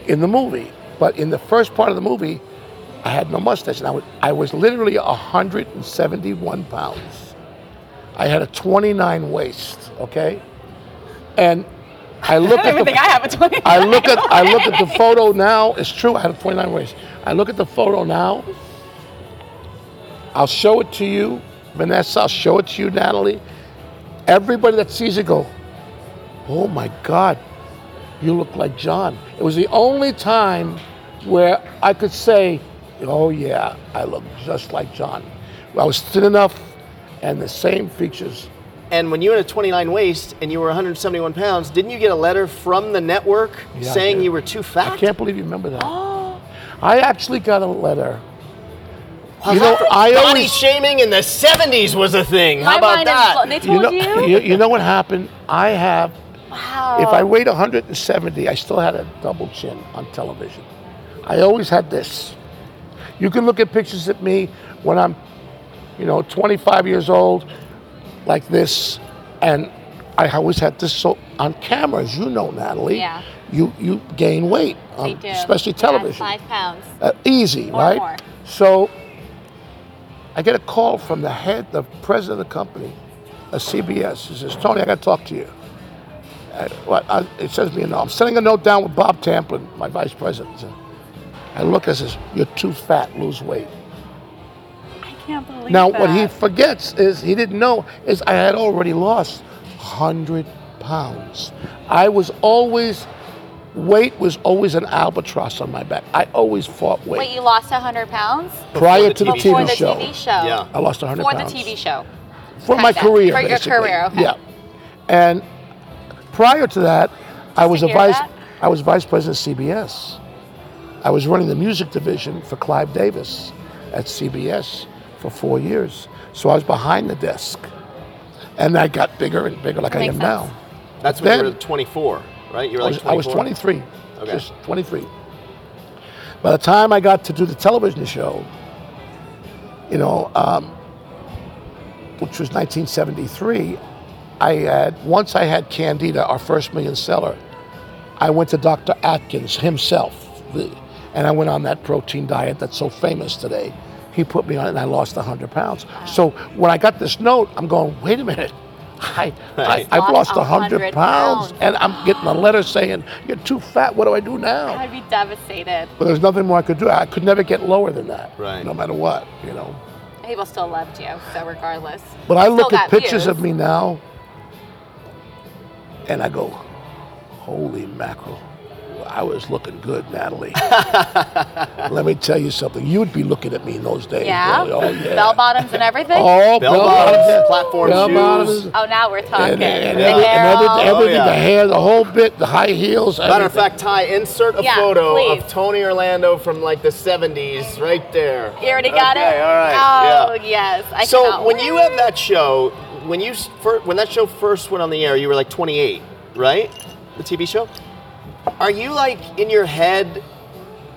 in the movie. But in the first part of the movie, I had no mustache, and I was, I was literally 171 pounds. I had a 29 waist, okay? And I [LAUGHS] look I at don't the, think I have a 20. I look at I look at the photo now. It's true. I had a 29 waist. I look at the photo now. I'll show it to you, Vanessa. I'll show it to you, Natalie. Everybody that sees it go, oh my God, you look like John. It was the only time where I could say, oh yeah, I look just like John. I was thin enough and the same features. And when you had a 29 waist and you were 171 pounds, didn't you get a letter from the network Yeah, saying you were too fat? I can't believe you remember that. [GASPS] I actually got a letter. Wow, You know, I body always- shaming in the 70s was a thing. How about mind that? Is, they You know, you? you, you know what happened? I have Wow. If I weighed 170, I still had a double chin on television. I always had this. You can look at pictures of me when I'm, you know, 25 years old, like this, and I always had this. So on cameras, you know, Natalie, Yeah. you you gain weight, They on, do. especially Yeah, television. five pounds. Uh, easy, Or right? more. So I get a call from the head, the president of the company, a CBS. He says, Tony, I got to talk to you. I, well, I, it says me a note. I'm sending a note down with Bob Tamplin, my vice president. I look, I says, you're too fat, lose weight. I can't believe it. Now, that. what he forgets is he didn't know is I had already lost 100 pounds. I was always, weight was always an albatross on my back. I always fought weight. Wait, you lost 100 pounds? Prior to the TV Before TV the show. TV show. Yeah. I lost 100 For pounds. For the TV show. For my Kinda. career, For your basically. career, okay. Yeah. And prior to that, I was a vice. that. I was vice president of CBS. I was running the music division for Clive Davis at CBS for four years. So I was behind the desk, and I got bigger and bigger, like I am sense. now. That's when Then- you were 24, right? You were I like was, I was 23. Okay. Just 23. By the time I got to do the television show, you know, um, which was 1973, I had once I had Candida, our first million seller. I went to Dr. Atkins himself, the, and I went on that protein diet that's so famous today. He put me on it, and I lost 100 pounds. So when I got this note, I'm going, wait a minute. I, Right. I, I've Lost lost 100 100 pounds, pounds. and I'm getting a letter saying, You're too fat. What do I do now? I'd be devastated. But there's nothing more I could do. I could never get lower than that, Right. no matter what, you know. People still loved you, so regardless. But I look at pictures views. of me now, and I go, "Holy mackerel! I was looking good, Natalie." [LAUGHS] Let me tell you something. You'd be looking at me in those days. Yeah? girl. Oh yeah. Bell bottoms and everything? Oh, Bell bell bottoms, bottoms, yeah. platform Bell shoes. bottoms. Oh, now we're talking. And, and, the every, and every, all- everything, yeah. the hair, the whole bit, the high heels. Matter of fact, Ty, insert a Yeah, photo please. of Tony Orlando from like the 70s right there. You already got okay, it? all right. Oh, yeah. yes. I So cannot when you wait. have that show, when you s- when that show first went on the air, you were like 28, right? The TV show. Are you like in your head?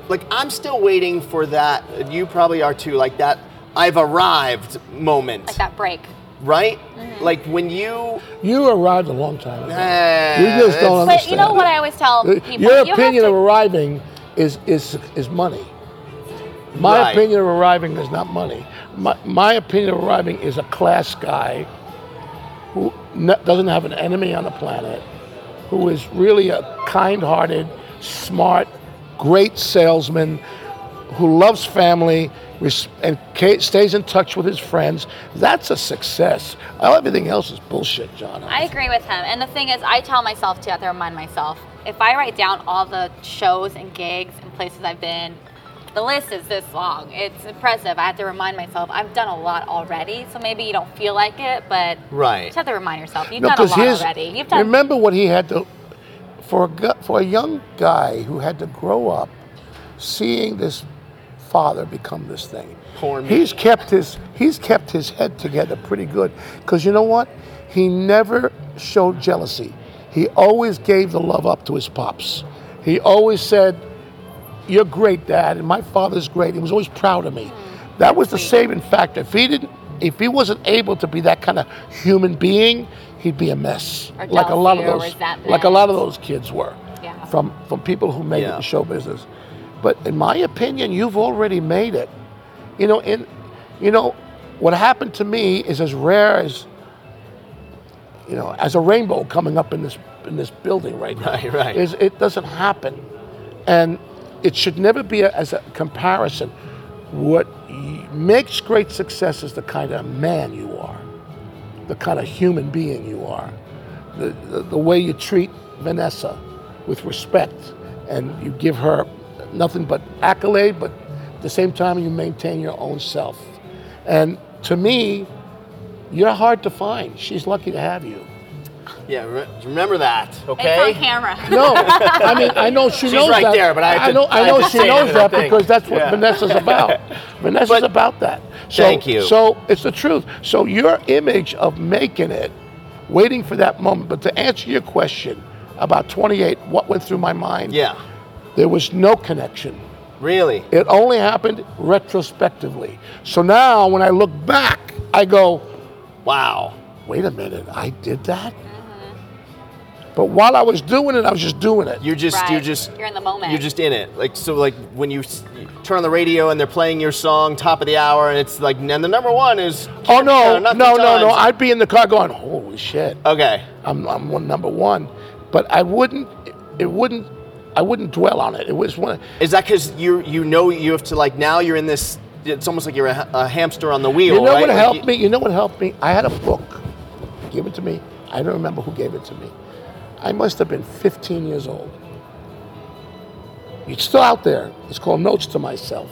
Like I'm still waiting for that. and You probably are too. Like that. I've arrived moment, Like that break. right? Mm-hmm. Like when you. you arrived a long time ago. Eh, You just don't it's- But you know what I always tell Uh, people? Your You have opinion to- of arriving is is is money. My Right. opinion of arriving is not money. My, my opinion of arriving is a class guy who ne- doesn't have an enemy on the planet, who is really a kind-hearted, smart, great salesman, who loves family and stays in touch with his friends. That's a success. Everything else is bullshit, John. I agree with him. And the thing is, I tell myself to have to remind myself if I write down all the shows and gigs and places I've been, the list is this long. It's impressive. I have to remind myself I've done a lot already. So maybe you don't feel like it, but you Right. just have to remind yourself you've No, done a lot here's- already. You've done. Remember what he had to, for a, for a young guy who had to grow up seeing this father become this thing. Poor me. He's kept his he's kept his head together pretty good because you know what? He never showed jealousy. He always gave the love up to his pops. He always said, "You're great, Dad," and my father's great. He was always proud of me. That was the Sweet. saving factor. If he didn't, if he wasn't able to be that kind of human being, he'd be a mess. Or like a lot of those, like a lot of those kids were. Yeah. From from people who made it in show business. But in my opinion, you've already made it. You know, in you know, what happened to me is as rare as you know, as a rainbow coming up in this in this building right now. Right, right. Is it doesn't happen, and it should never be a, as a comparison. What makes great success is the kind of man you are, the kind of human being you are, the, the, the way you treat Vanessa with respect, and you give her nothing but accolade, but at the same time you maintain your own self. And to me, you're hard to find. She's lucky to have you. Yeah, re- remember that, okay? It's on camera. [LAUGHS] No, I mean I know she She's knows right that. there, but I have to- know I I know have to she say knows that thing. because that's what Yeah. Vanessa's about. [LAUGHS] Vanessa's But- about that. So, Thank you. So it's the truth. So your image of making it, waiting for that moment. But to answer your question about 28, what went through my mind? Yeah, There was no connection. really. It only happened retrospectively. So now when I look back, I go, Wow. wait a minute, I did that? But while I was doing it, I was just doing it. You're just, Right. you're just, You're in the moment. You're just in it. Like so, like when you, s- you turn on the radio and they're playing your song top of the hour, and it's like, and the number one is. Oh no, Uh, no, Nothing no, no! I'd be in the car going, "Holy shit, Okay. I'm, I'm one number one," but I wouldn't. It wouldn't. I wouldn't dwell on it. It was one. Is that because you you know you have to like now you're in this? It's almost like you're a, a hamster on the wheel. You know right? what Like helped you- me? You know what helped me? I had a book. Give it to me. I don't remember who gave it to me. I must have been 15 years old. It's still out there. It's called Notes to Myself.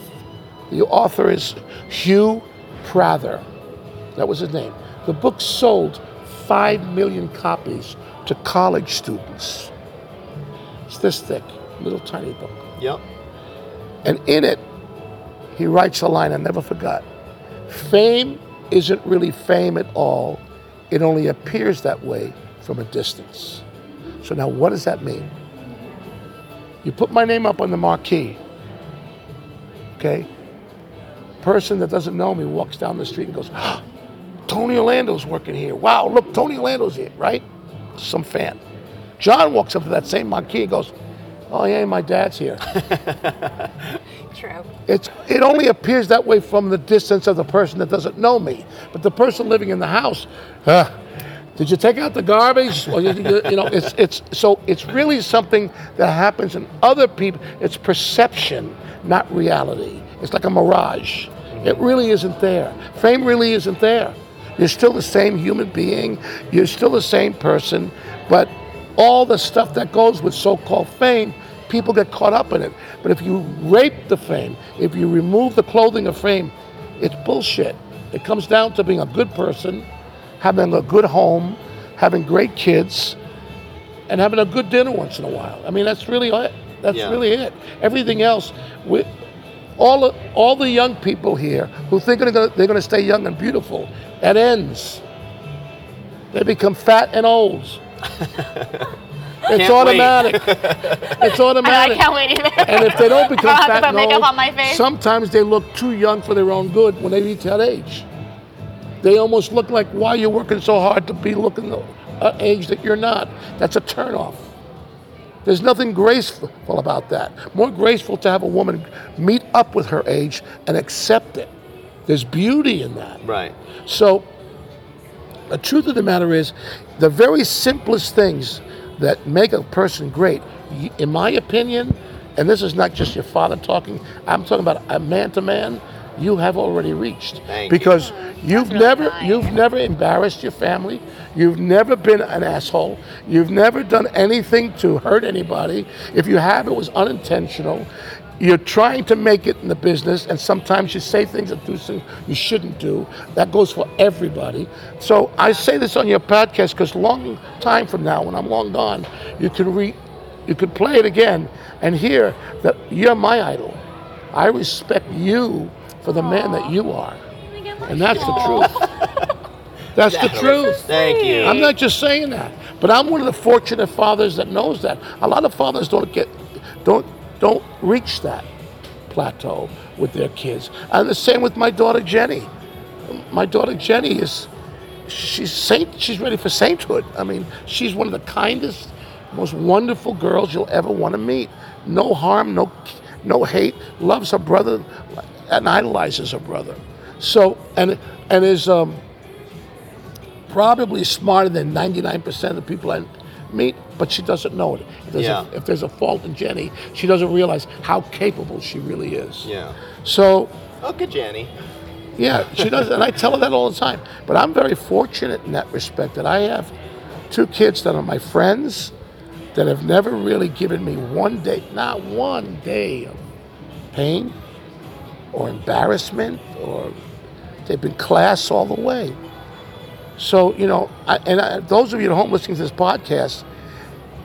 The author is Hugh Prather. That was his name. The book sold 5 million copies to college students. It's this thick, little tiny book. Yep. And in it, he writes a line I never forgot. Fame isn't really fame at all. It only appears that way from a distance. So now what does that mean? You put my name up on the marquee. Okay? Person that doesn't know me walks down the street and goes, "Ah, Tony Orlando's working here. Wow, look, Tony Orlando's here, right? Some fan. John walks up to that same marquee and goes, Oh yeah, my dad's here. [LAUGHS] True. It's, it only appears that way from the distance of the person that doesn't know me. But the person living in the house, uh, did you take out the garbage? You- you know, it's, it's, so it's really something that happens in other people. It's perception, not reality. It's like a mirage. It really isn't there. Fame really isn't there. You're still the same human being. You're still the same person. But all the stuff that goes with so-called fame, people get caught up in it. But if you rape the fame, if you remove the clothing of fame, it's bullshit. It comes down to being a good person, having a good home, having great kids, and having a good dinner once in a while. I mean, that's really it. That's Yeah. really it. Everything else, we, all the, all the young people here who think they're gonna, they're going to stay young and beautiful, that ends. They become fat and old. [LAUGHS] it's Can't automatic. [LAUGHS] it's I automatic. can't wait. And if they don't [LAUGHS] become I'll have to fat and old, on my face. sometimes they look too young for their own good when they reach that age. They almost look like why you're working so hard to be looking the uh, age that you're not. That's a turnoff. There's nothing graceful about that. More graceful to have a woman meet up with her age and accept it. There's beauty in that. Right. So, the truth of the matter is, the very simplest things that make a person great, in my opinion, and this is not just your father talking, I'm talking about a man to man, you have already reached. Thank because you've really never nice. you've never embarrassed your family, you've never been an asshole, you've never done anything to hurt anybody. If you have, it was unintentional. You're trying to make it in the business, and sometimes you say things and do things you shouldn't do. That goes for everybody. So I say this on your podcast because long time from now, when I'm long gone, you can re, you could play it again and hear that you're my idol. I respect you for the man that you are, and that's the truth. [LAUGHS] That's the truth. Thank you. I'm not just saying that, but I'm one of the fortunate fathers that knows that. A lot of fathers don't get, don't, don't reach that plateau with their kids. And the same with my daughter Jenny. My daughter Jenny is she's saint she's ready for sainthood. I mean, she's one of the kindest, most wonderful girls you'll ever want to meet. No harm, no no hate, loves her brother and idolizes her brother. So and and is um, probably smarter than 99% of the people I meet, but she doesn't know it. If there's, Yeah. a, if there's a fault in Jenny, she doesn't realize how capable she really is. Yeah. So, Okay, Jenny. yeah, she does, and I tell her that all the time. But I'm very fortunate in that respect that I have two kids that are my friends that have never really given me one day, not one day of pain or embarrassment, or they've been class all the way. So, you know, I, and I, those of you at home listening to this podcast,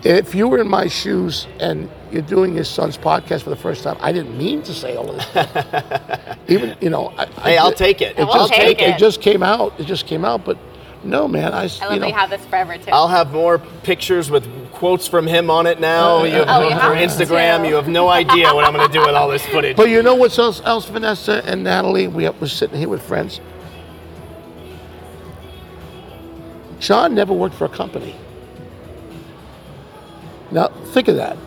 if you were in my shoes and you're doing your son's podcast for the first time, I didn't mean to say all of this. [LAUGHS] Even, you know, I, I Hey, I'll did- take it. We'll I'll take take it. it just came out. It just came out, but no, man. I, I you love know, that you have this forever too. I'll have more pictures with quotes from him on it now. Oh, you have Oh, you for have Instagram. to. You have no idea what I'm going to do with all this footage. But you know what's else, else Vanessa and Natalie? We were sitting here with friends. John never worked for a company. Now, think of that.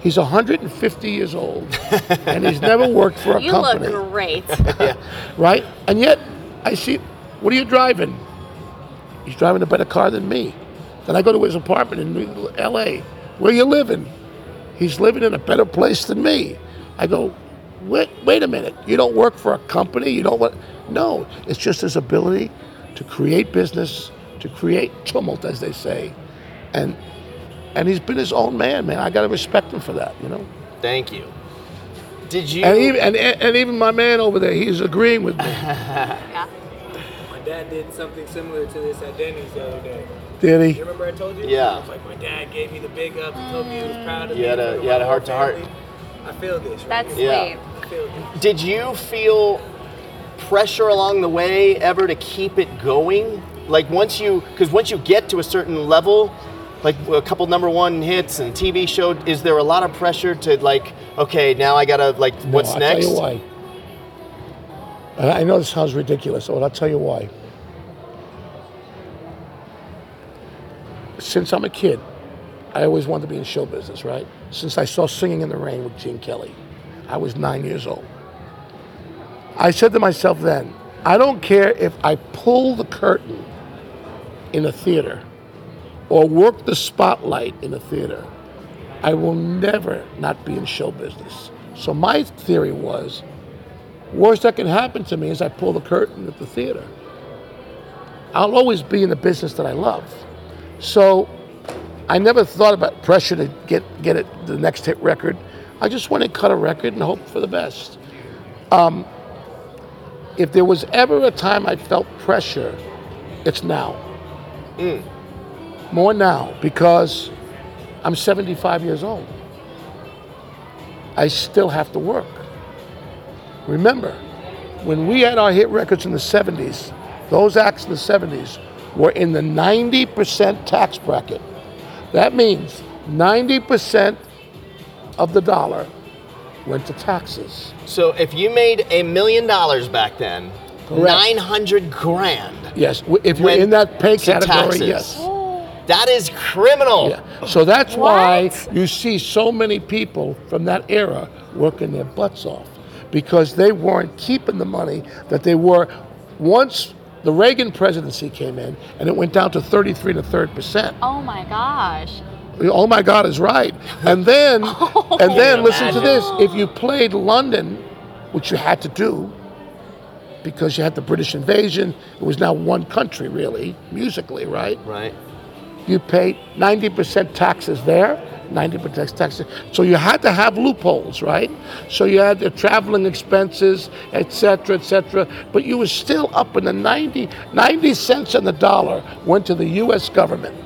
He's 150 years old, [LAUGHS] and he's never worked for a you company. You look great. yeah. [LAUGHS] right? And yet, I see, what are you driving? He's driving a better car than me. Then I go to his apartment in L.A. Where you living? He's living in a better place than me. I go, wait, wait a minute. You don't work for a company. You don't what? No, it's just his ability to create business, to create tumult, as they say, and and he's been his own man, man. I got to respect him for that, you know. Thank you. Did you? And even and, and even my man over there, he's agreeing with me. yeah. [LAUGHS] My dad did something similar to this at Denny's the other day. Did he? You remember I told you? Yeah. I was like, my dad gave me the big up. and told me he was proud of You me. had a- in you had a heart to heart. I feel this. Right That's here. Yeah. sweet. I feel this. Did you feel pressure along the way ever to keep it going? Like once you, because once you get to a certain level, like a couple number one hits and TV show, is there a lot of pressure to like, okay, now I gotta like, what's no, I'll next? tell you why. And I know this sounds ridiculous, but I'll tell you why. Since I'm a kid, I always wanted to be in show business, right? Since I saw Singing in the Rain with Gene Kelly, I was nine years old. I said to myself then, I don't care if I pull the curtain in a theater or work the spotlight in a theater. I will never not be in show business. So my theory was, worst that can happen to me is I pull the curtain at the theater. I'll always be in the business that I love. So I never thought about pressure to get get it the next hit record. I just went and cut a record and hoped for the best. Um, if there was ever a time I felt pressure, it's now. More now because I'm 75 years old. I still have to work. Remember, when we had our hit records in the 70s, those acts in the 70s were in the 90% tax bracket. That means 90% of the dollar went to taxes. So if you made a million dollars back then, Correct. 900 grand, Yes, if you're in that pay category, taxes. yes. that is criminal. Yeah. So that's why you see so many people from that era working their butts off because they weren't keeping the money that they were once the Reagan presidency came in and it went down to 33 and a third percent. Oh my gosh. Oh my God is right. And then, [LAUGHS] and then oh listen to this: if you played London, which you had to do, because you had the British invasion, it was now one country really, musically, right? Right. You paid 90% taxes there, 90% taxes. So you had to have loopholes, right? So you had the traveling expenses, etc., cetera, et cetera. But you were still up in the 90, 90 cents on the dollar went to the U.S. government.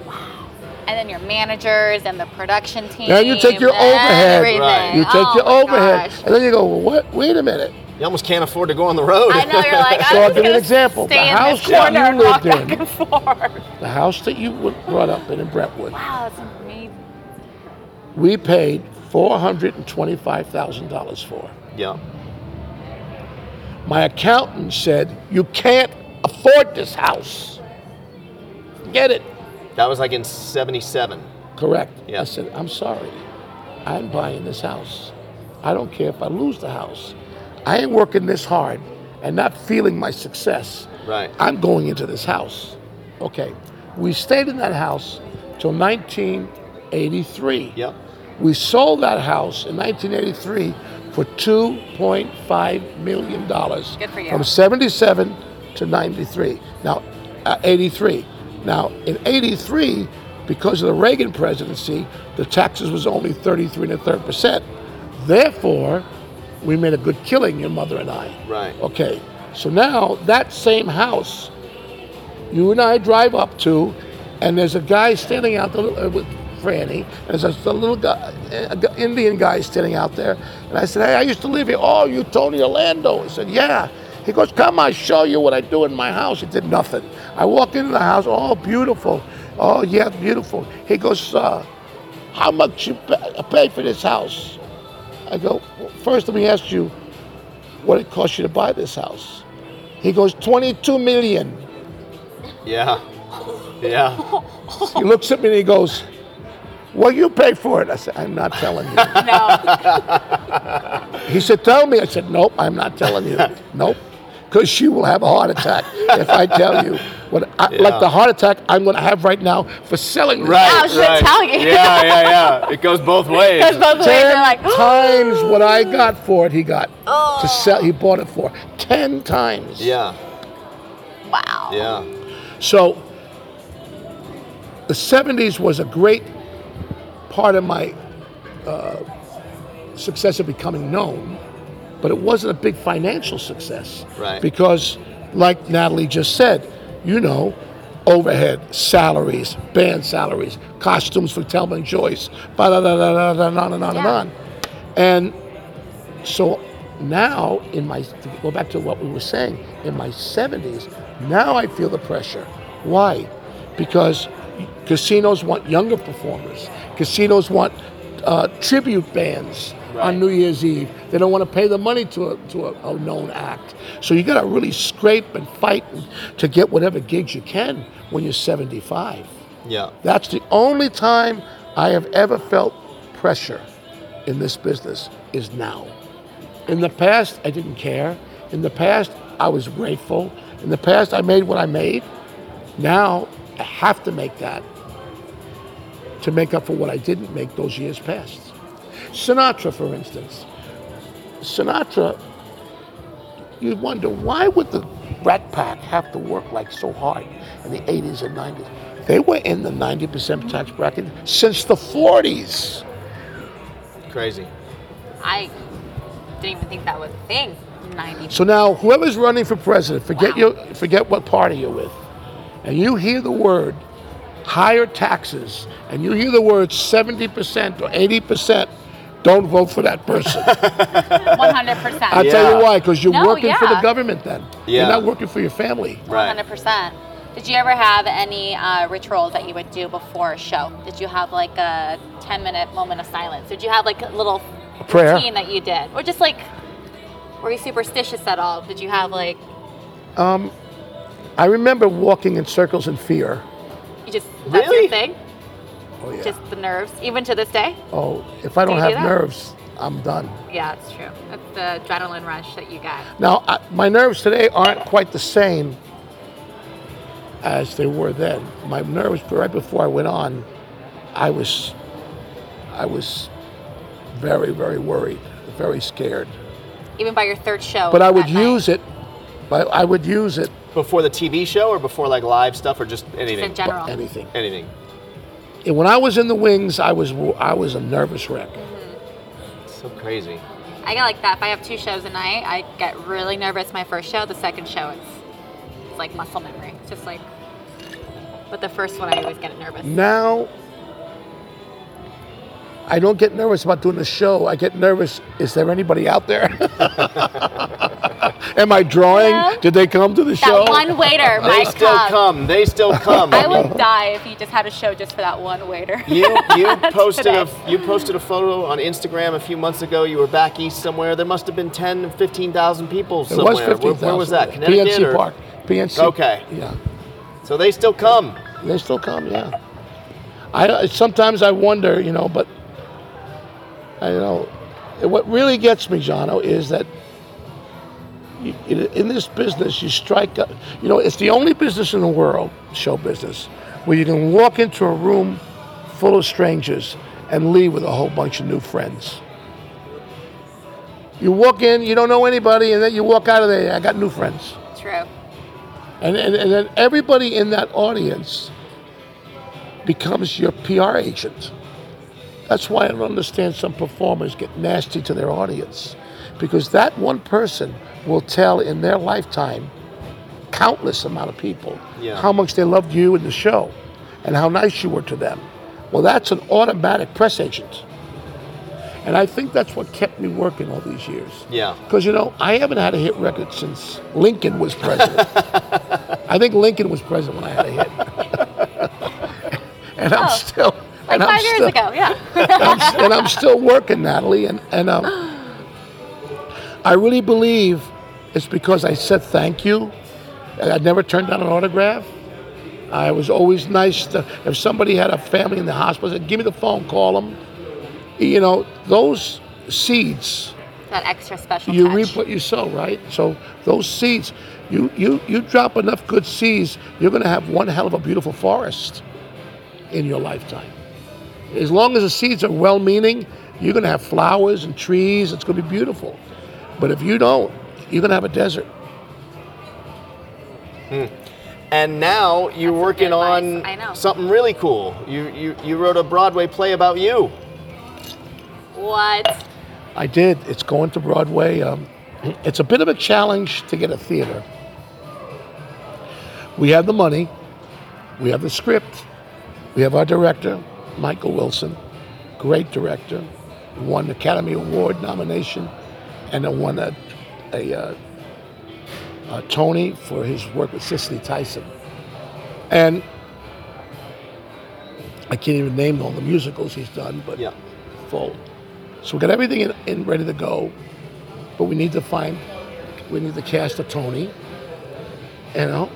And then your managers and the production team. Then you take your overhead. Right. You take Oh your overhead, gosh. and then you go, well, what? Wait a minute. You almost can't afford to go on the road. I know you're like. [LAUGHS] So I'm I'll give you an gonna example. The Stay in house that you lived in- back and. The house that you were brought up in in Brentwood, Wow, that's amazing. We paid $425,000 for. Yeah. My accountant said, You can't afford this house. Get it. That was like in 77. Correct. Yeah. I said, I'm sorry. I'm buying this house. I don't care if I lose the house. I ain't working this hard and not feeling my success. Right. I'm going into this house. Okay. We stayed in that house till 1983. Yep. We sold that house in 1983 for 2.5 million dollars. Good for you. From 77 to 93. Now, uh, 83. Now, in 83, because of the Reagan presidency, the taxes was only 33 and a third percent. Therefore, we made a good killing, your mother and I. Right. Okay. So now that same house, you and I drive up to, and there's a guy standing out there uh, with Franny, and there's a, little guy, Indian guy standing out there. And I said, Hey, I used to live here. Oh, you Tony Orlando? He said, Yeah. He goes, Come, I show you what I do in my house. He did nothing. I walk into the house, oh, beautiful. Oh, yeah, beautiful. He goes, uh, How much you pay, pay for this house? I go, well, First, let me ask you what it cost you to buy this house. He goes, 22 million. Yeah. Yeah. He looks at me and he goes, Well, you pay for it. I said, I'm not telling you. [LAUGHS] No. He said, Tell me. I said, Nope, I'm not telling you. Nope. Because she will have a heart attack if I tell you what I, Yeah. like the heart attack I'm going to have right now for selling this Right. Oh, I was right. telling you. Yeah, yeah, yeah. [LAUGHS] It goes both ways. Because both ways Ten are like, times what I got for it, he got to oh. sell. He bought it for ten times. Yeah. wow. Yeah. So the 70s was a great part of my uh, success of becoming known, but it wasn't a big financial success. Right. Because, like Natalie just said, you know, overhead, salaries, band salaries, costumes for Thelma and Joyce, da da da da da, and on and on and Yeah. on. And so now, in my to go back to what we were saying, in my 70s, now I feel the pressure. Why? Because casinos want younger performers. Casinos want uh, tribute bands Right. on New Year's Eve. They don't want to pay the money to a, to a, a known act. So you got to really scrape and fight to get whatever gigs you can when you're 75. Yeah. That's the only time I have ever felt pressure in this business is now. In the past, I didn't care. In the past, I was grateful. In the past, I made what I made. Now, I have to make that to make up for what I didn't make those years past. Sinatra, for instance. Sinatra, you wonder why would the Rat Pack have to work like so hard in the 80s and 90s? They were in the 90% tax bracket since the 40s. Crazy. I didn't even think that was a thing. 90. So now, whoever's running for president, forget Wow. your, forget what party you're with, and you hear the word higher taxes, and you hear the word 70% or 80%, don't vote for that person. [LAUGHS] 100%. I'll tell you why, because you're No, working for the government then. Yeah. You're not working for your family. Right. 100%. Did you ever have any uh, rituals that you would do before a show? Did you have like a 10 minute moment of silence? Did you have like a little A prayer. routine that you did? Or just like, were you superstitious at all? Did you have like, I remember walking in circles in fear. You just, that's Really? your thing? Oh, yeah. Just the nerves, even to this day? oh, if I don't you have do nerves, I'm done. Yeah, it's true. That's the adrenaline rush that you get. Now, I, my nerves today aren't quite the same as they were then. My nerves right before I went on, I was, I was very, very worried, very scared. Even by your third show. But I would that night. use it. But I would use it Before the TV show or before like live stuff or just anything? in general. anything. Anything. And when I was in the wings, I was I was a nervous wreck. Mm-hmm. So crazy. I get like that. If I have two shows a night, I get really nervous my first show. The second show, it's, it's like muscle memory. It's just like, but the first one, I always get nervous. Now, I don't get nervous about doing the show. I get nervous. Is there anybody out there? [LAUGHS] [LAUGHS] Am I drawing? Yeah. Did they come to the show? That one waiter my God. They might still come. come. They still [LAUGHS] come. I would die if you just had a show just for that one waiter. You you [LAUGHS] posted a you posted a photo on Instagram a few months ago. You were back east somewhere. There must have been 10, 15,000 people It somewhere. was Where- 15,000. Where, was that? Connecticut PNC or- Park. PNC. Okay. Yeah. So they still come. They still come, yeah. I sometimes I wonder, you know, but I know what really gets me, Jono, is that you, in in this business you strike. up You know, it's the only business in the world, show business, where you can walk into a room full of strangers and leave with a whole bunch of new friends. You walk in, you don't know anybody, and then you walk out of there. I got new friends. True. And, and, and then everybody in that audience becomes your PR agent. That's why I don't understand some performers get nasty to their audience. Because that one person will tell in their lifetime countless amount of people Yeah. how much they loved you in the show and how nice you were to them. Well, that's an automatic press agent. And I think that's what kept me working all these years. Yeah. Because, you know, I haven't had a hit record since Lincoln was president. [LAUGHS] I think Lincoln was president when I had a hit. [LAUGHS] and I'm Oh, still. Like and I'm years still, ago, yeah. [LAUGHS] I'm, and I'm still working, Natalie. And, and um, I really believe it's because I said thank you. I never turned down an autograph. I was always nice to, if somebody had a family in the hospital, said, give me the phone, call them. You know, those seeds, that extra special you touch. reap what you sow, right? So those seeds, you you you drop enough good seeds, you're going to have one hell of a beautiful forest in your lifetime. As long as the seeds are well-meaning, you're going to have flowers and trees. It's going to be beautiful. But if you don't, you're going to have a desert. And now you're That's working on advice. I know. something really cool. You, you you wrote a Broadway play about you. What? I did. It's going to Broadway. Um, [CLEARS THROAT] it's a bit of a challenge to get a theater. We have the money, we have the script, we have our director, Michael Wilson, great director, won Academy Award nomination, and then won a, a, uh, a Tony for his work with Cicely Tyson. And I can't even name all the musicals he's done, but Yeah. full. So we got everything in, in ready to go, but we need to find, we need to cast a Tony. You know,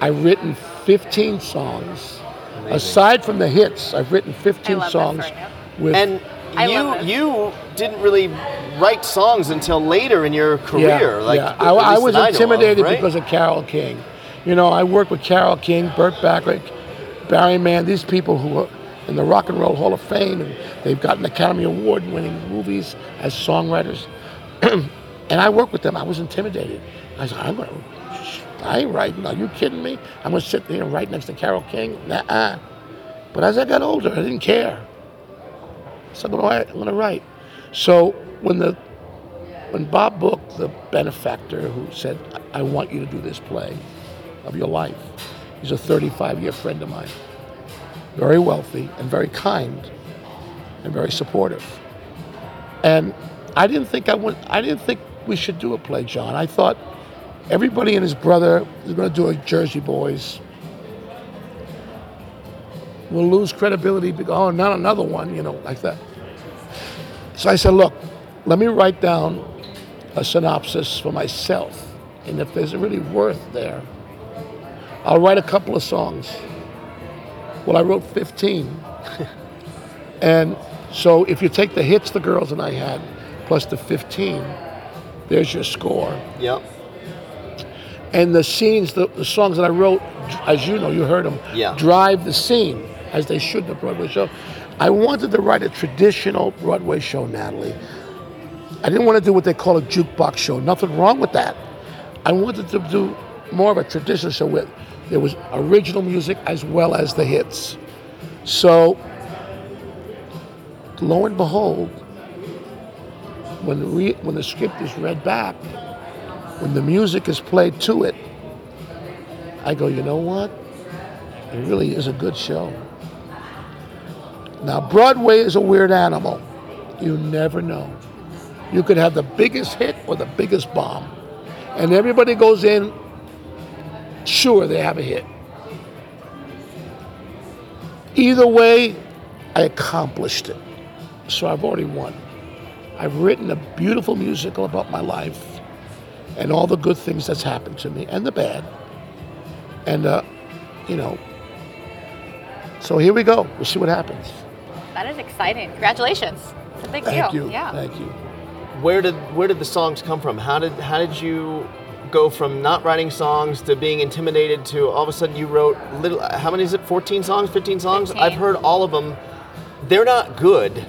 I've written 15 songs. Aside from the hits, I've written 15 love songs for with. And I you love you didn't really write songs until later in your career. Yeah, like yeah. I, I was know of, intimidated right? because of Carole King. You know, I worked with Carole King, Burt Bacharach, Barry Mann, these people who are in the Rock and Roll Hall of Fame, and they've gotten Academy Award winning movies as songwriters. [CLEARS THROAT] and I worked with them. I was intimidated. I said, I'm going to, I ain't writing. Are you kidding me? I'm going to sit there and write next to Carole King? Nah. But as I got older, I didn't care. So I'm going to write. So when the when Bob Book, the benefactor who said, I want you to do this play of your life, he's a 35 year friend of mine, very wealthy and very kind and very supportive. And I didn't think I would, I didn't think we should do a play, John. I thought everybody and his brother is going to do a Jersey Boys. We'll lose credibility because, oh, not another one, you know, like that. So I said, look, let me write down a synopsis for myself. And if there's really worth there, I'll write a couple of songs. Well, I wrote 15. [LAUGHS] and so if you take the hits the girls and I had, plus the 15, there's your score. Yep. And the scenes, the, the songs that I wrote, as you know, you heard them, Yeah. drive the scene as they should in a Broadway show. I wanted to write a traditional Broadway show, Natalie. I didn't want to do what they call a jukebox show. Nothing wrong with that. I wanted to do more of a traditional show where there was original music as well as the hits. So, lo and behold, when the, re- when the script is read back, when the music is played to it, I go, you know what? It really is a good show. Now, Broadway is a weird animal. You never know. You could have the biggest hit or the biggest bomb. and everybody goes in, sure they have a hit. Either way, I accomplished it. So I've already won. I've written a beautiful musical about my life and all the good things that's happened to me and the bad. And, uh, you know, so here we go. We'll see what happens. That is exciting. Congratulations. It's a big Thank deal. you. Yeah. Thank you. Where did where did the songs come from? How did how did you go from not writing songs to being intimidated to all of a sudden you wrote little how many is it 14 songs 15 songs 15. i've heard all of them they're not good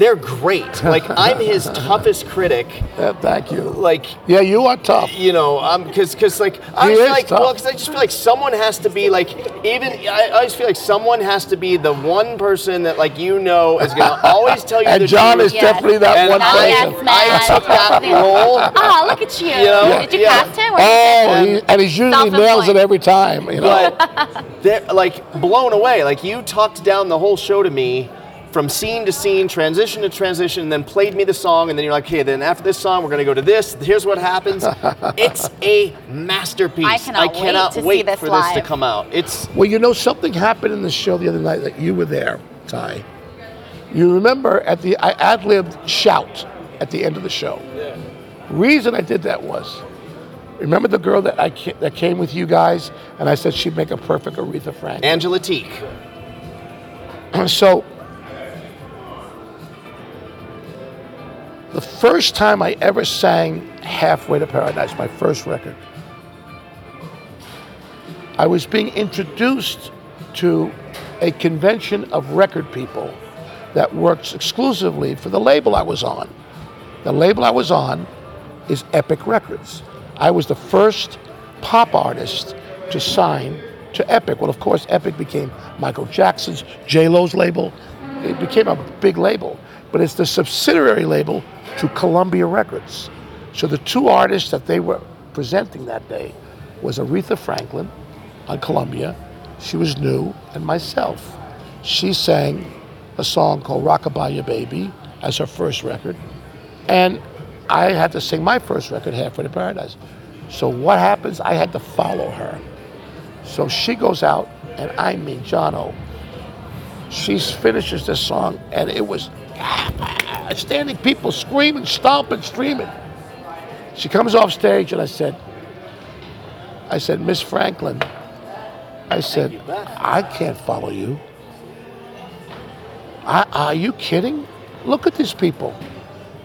they're great like i'm his [LAUGHS] toughest critic Yeah, thank you. like Yeah, you are tough. you know, um, because because like I He was is like, tough. well, because I just feel like someone has to be like, even I, I always feel like someone has to be the one person that like you know is gonna [LAUGHS] always tell you And the John truth. is Yes. definitely that And one Oh, I, yes, person. man. I took that role. Oh, [LAUGHS] look at you. know? Did you Yeah. cast him? Or Oh, did? he, and he's usually nails it every time. You know. but they're like blown away. Like you talked down the whole show to me from scene to scene, transition to transition, and then played me the song, and then you're like, okay, then after this song, we're gonna go to this. Here's what happens. [LAUGHS] it's a masterpiece. I cannot wait cannot to see wait this for this to come out. It's Well, you know, something happened in the show the other night that you were there, Ty. You remember at the I ad libbed shout at the end of the show. Yeah. Reason I did that was, remember the girl that I that came with you guys, and I said she'd make a perfect Aretha Franklin. Angela Teak. so the first time I ever sang Halfway to Paradise, my first record, I was being introduced to a convention of record people that works exclusively for the label I was on. The label I was on is Epic Records. I was the first pop artist to sign to Epic. Well, of course, Epic became Michael Jackson's, J Lo's label. It became a big label, but it's the subsidiary label to Columbia Records. So the two artists that they were presenting that day was Aretha Franklin on Columbia. She was new, and myself. She sang a song called Rockabye Ya Baby as her first record. And I had to sing my first record, Halfway to Paradise. So what happens? I had to follow her. So she goes out, and I mean, Jono, she finishes this song, and it was standing people screaming, stomping, screaming. She comes off stage, and I said, I said, Miss Franklin, I said, I can't follow you. I, are you kidding? Look at these people.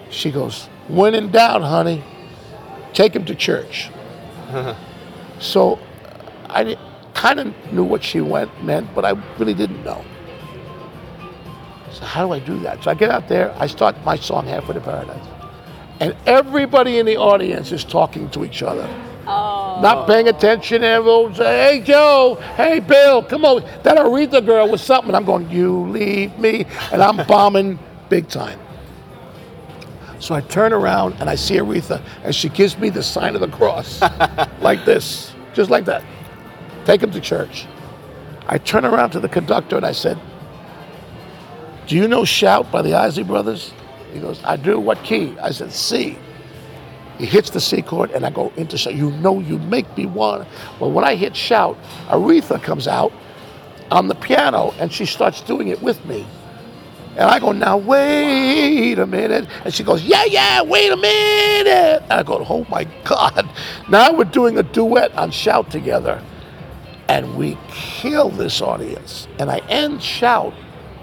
She goes, when in doubt, honey, take him to church. [LAUGHS] so I kind of knew what she went, meant, but I really didn't know. So how do I do that? So I get out there, I start my song Halfway to Paradise. And everybody in the audience is talking to each other. Oh. Not paying attention, everyone say, hey Joe, hey Bill, come on. That Aretha girl was something. I'm going, you leave me. And I'm bombing big time. So I turn around and I see Aretha, and she gives me the sign of the cross, [LAUGHS] like this, just like that. Take him to church. I turn around to the conductor and I said, Do you know Shout by the Isley Brothers? He goes, I do. What key? I said, C. He hits the C chord and I go into shout. You know you make me want. Well, when I hit shout, Aretha comes out on the piano and she starts doing it with me. And I go, now wait a minute. And she goes, yeah, yeah, wait a minute. And I go, oh my [LAUGHS] God. Now we're doing a duet on Shout together. And we kill this audience. And I end Shout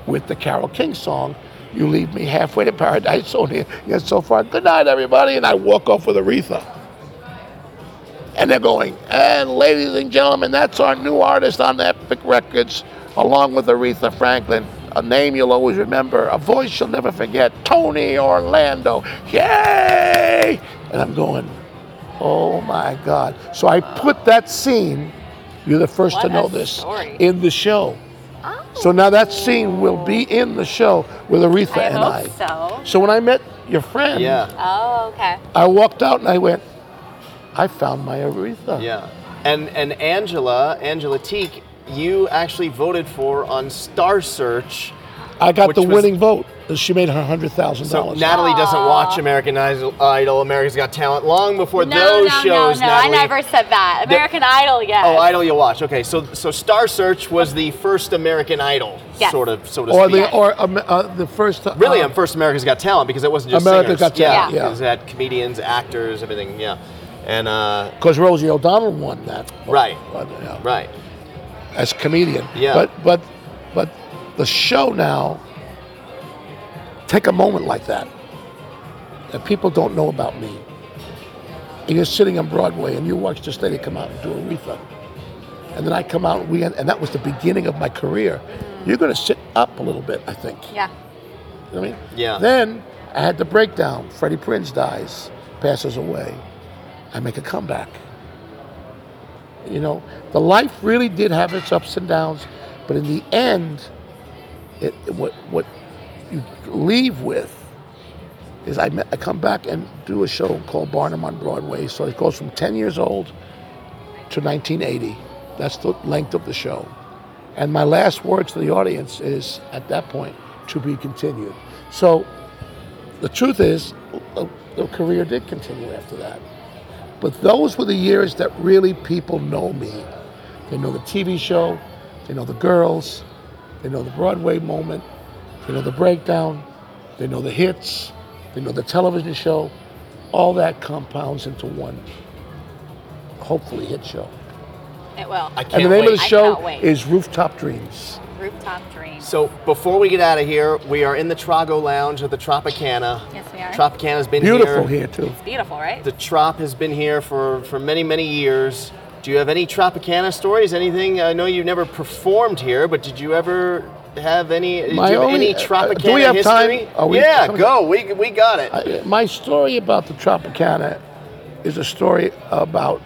with the Carole King song, You Leave Me Halfway to Paradise. So, yeah, so far, good night, everybody. And I walk off with Aretha. And they're going, and ladies and gentlemen, that's our new artist on Epic Records, along with Aretha Franklin. A name you'll always remember, a voice you'll never forget, Tony Orlando. Yay! And I'm going, oh my God. So I put that scene, you're the first What to know this, story. in the show. Oh. So now that scene will be in the show with Aretha I and hope I. so. So when I met your friend, Yeah. Oh, okay. I walked out and I went, I found my Aretha. Yeah. And and Angela, Angela Teak, you actually voted for on Star Search I got which the was- winning vote. She made her hundred thousand So dollars. Natalie doesn't watch American Idol, Idol, America's Got Talent long before No, those no, shows. no, no. Natalie. I never said that. American Idol, yes. Oh, Idol you watch. Okay, so so Star Search was the first American Idol, Yes. sort of, so to or speak. the or um, uh, the first. Uh, Really, on first America's Got Talent because it wasn't just America's singers. Got Talent, Yeah. yeah. Because it had comedians, actors, everything. Yeah, and uh, because Rosie O'Donnell won that. Right. Uh, yeah, right. As comedian. Yeah. But but but the show now. Take a moment like that. That people don't know about me. And you're sitting on Broadway and you watch this lady come out and do a Aretha. And then I come out and we and that was the beginning of my career. You're gonna sit up a little bit, I think. Yeah. You know what I mean? Yeah. Then I had the breakdown. Freddie Prinze dies, passes away. I make a comeback. You know, the life really did have its ups and downs, but in the end, it, what what you leave with is I, I come back and do a show called Barnum on Broadway. So it goes from 10 years old to 1980. That's the length of the show. And my last words to the audience is, at that point, to be continued. So the truth is, the career did continue after that. But those were the years that really people know me. They know the TV show, they know the girls, they know the Broadway moment, they know the breakdown, they know the hits, they know the television show. All that compounds into one, hopefully, hit show. It will. I can't And the name wait. of the show is Rooftop Dreams. Rooftop Dreams. So before we get out of here, we are in the Trago Lounge at the Tropicana. Yes, we are. Tropicana's been Beautiful here. here, too. It's beautiful, right? The Trop has been here for, for many, many years. Do you have any Tropicana stories? Anything? I know you've never performed here, but did you ever have any? do you My have only- any uh, Tropicana do we have time? history? Are we- yeah, go. We, we got it. I, my story about the Tropicana is a story about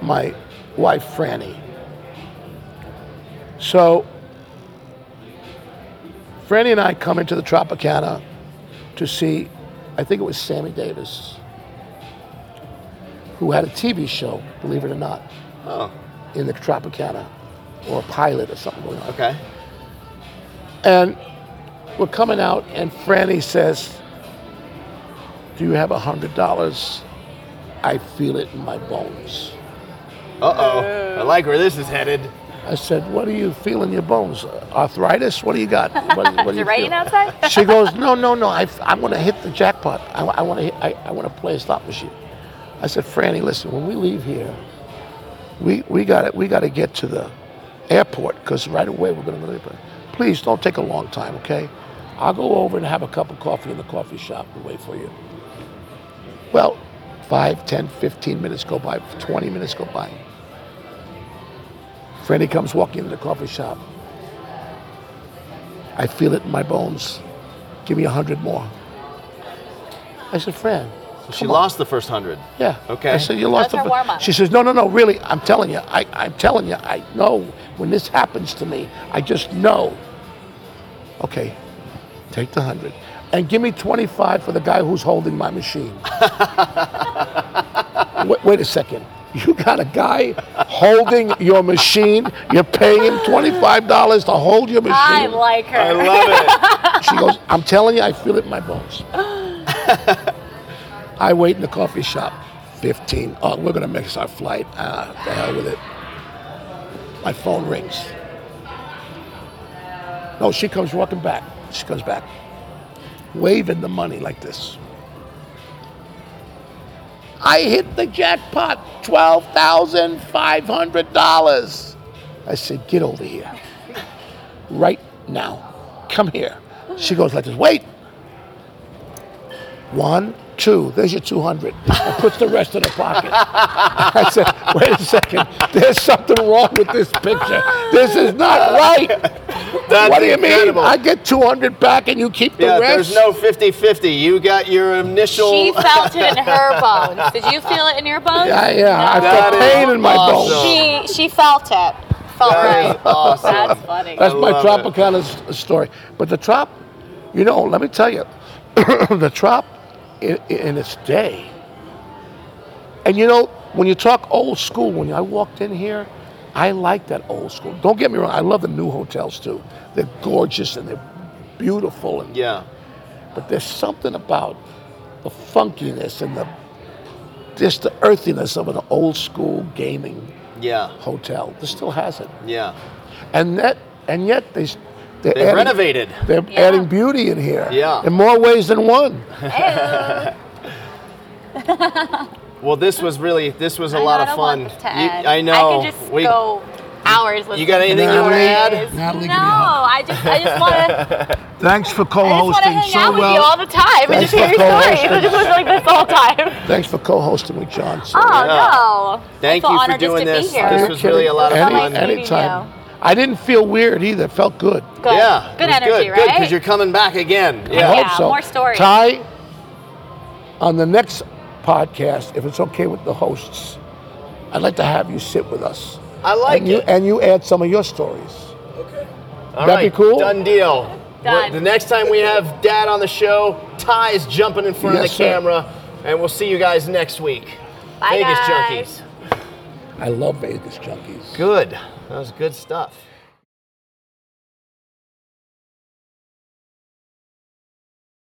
my wife, Franny. So, Franny and I come into the Tropicana to see, I think it was Sammy Davis, who had a TV show, believe it or not, oh, in the Tropicana, or a pilot or something going on. okay. And we're coming out, and Franny says, Do you have a $100? I feel it in my bones. Uh oh. I like where this is headed. I said, What do you feel in your bones? Arthritis? What do you got? What, what do [LAUGHS] Is you it raining feel?" outside? She goes, No, no, no. I, I want to hit the jackpot. I, I want to I, I want to play a slot machine. I said, Franny, listen, when we leave here, we, we got we to get to the airport because right away we're going to go to the airport. Please don't take a long time, okay? I'll go over and have a cup of coffee in the coffee shop and wait for you. Well, 5, 10, 15 minutes go by, 20 minutes go by. Franny comes walking into the coffee shop. I feel it in my bones. Give me a hundred more. I said, Fran. She on." lost the first hundred. Yeah. Okay. I said, you lost That's the her fir-" She says, no, no, no, really, I'm telling you. I, I'm telling you, I know when this happens to me, I just know. Okay, take the hundred. And give me 25 for the guy who's holding my machine. [LAUGHS] wait, wait a second. You got a guy holding your machine. You're paying him $25 to hold your machine. I like her. I love it. She goes, I'm telling you, I feel it in my bones. [LAUGHS] I wait in the coffee shop. 15. Oh, we're going to miss our flight. Ah, the hell with it. My phone rings. No, she comes walking back. She comes back, waving the money like this. I hit the jackpot, $12,500. I said, get over here right now. Come here. She goes like this. Wait. One, two. There's your 200. And puts the rest in the pocket. I said, wait a second. There's something wrong with this picture. This is not right. That's what do you incredible. mean? I get 200 back and you keep the Yeah, rest? there's no 50-50. You got your initial. She felt it in her bones. Did you feel it in your bones? Yeah, yeah. I felt pain in my awesome. bones. She she felt it. Felt That is right. awesome. That's funny. That's I my Tropicana s- story. But the Trop, you know, let me tell you, [CLEARS THROAT] the Trop in, in its day, and you know, when you talk old school, when I walked in here, I like that old school. Don't get me wrong. I love the new hotels too. They're gorgeous and they're beautiful, and, Yeah. but there's something about the funkiness and the just the earthiness of an old school gaming Yeah. hotel. This still has it, Yeah. and that and yet they they're They've adding, renovated. They're Yeah. adding beauty in here. Yeah. in more ways than one. [LAUGHS] Well, this was really this was a I lot of fun. want this to You- I know. I could just We- go hours listening. got anything you wanna add? Natalie, no, me a hug. I just I just want to [LAUGHS] Thanks for co-hosting I just want to co-hosting hang so out with you all the time and Thanks just hear your stories. [LAUGHS] It just was like this the whole time. Thanks for co-hosting with Jon. So, Oh Yeah. no! Thank I feel you for doing just to this. Be here. This was really a lot of fun. Anytime. You. I didn't feel weird either. It felt good. Good. Yeah. Good energy, good. right? Good, because you're coming back again. I Yeah. hope Yeah, so. more stories. Ty, on the next podcast, if it's okay with the hosts, I'd like to have you sit with us. I like and you. And you add some of your stories. Okay. All That'd be cool? Done deal. Done. The next time we have Dad on the show, Ty is jumping in front Yes, of the sir. camera, and we'll see you guys next week. Bye, Vegas guys. Junkeez. I love Vegas Junkeez. Good. That was good stuff.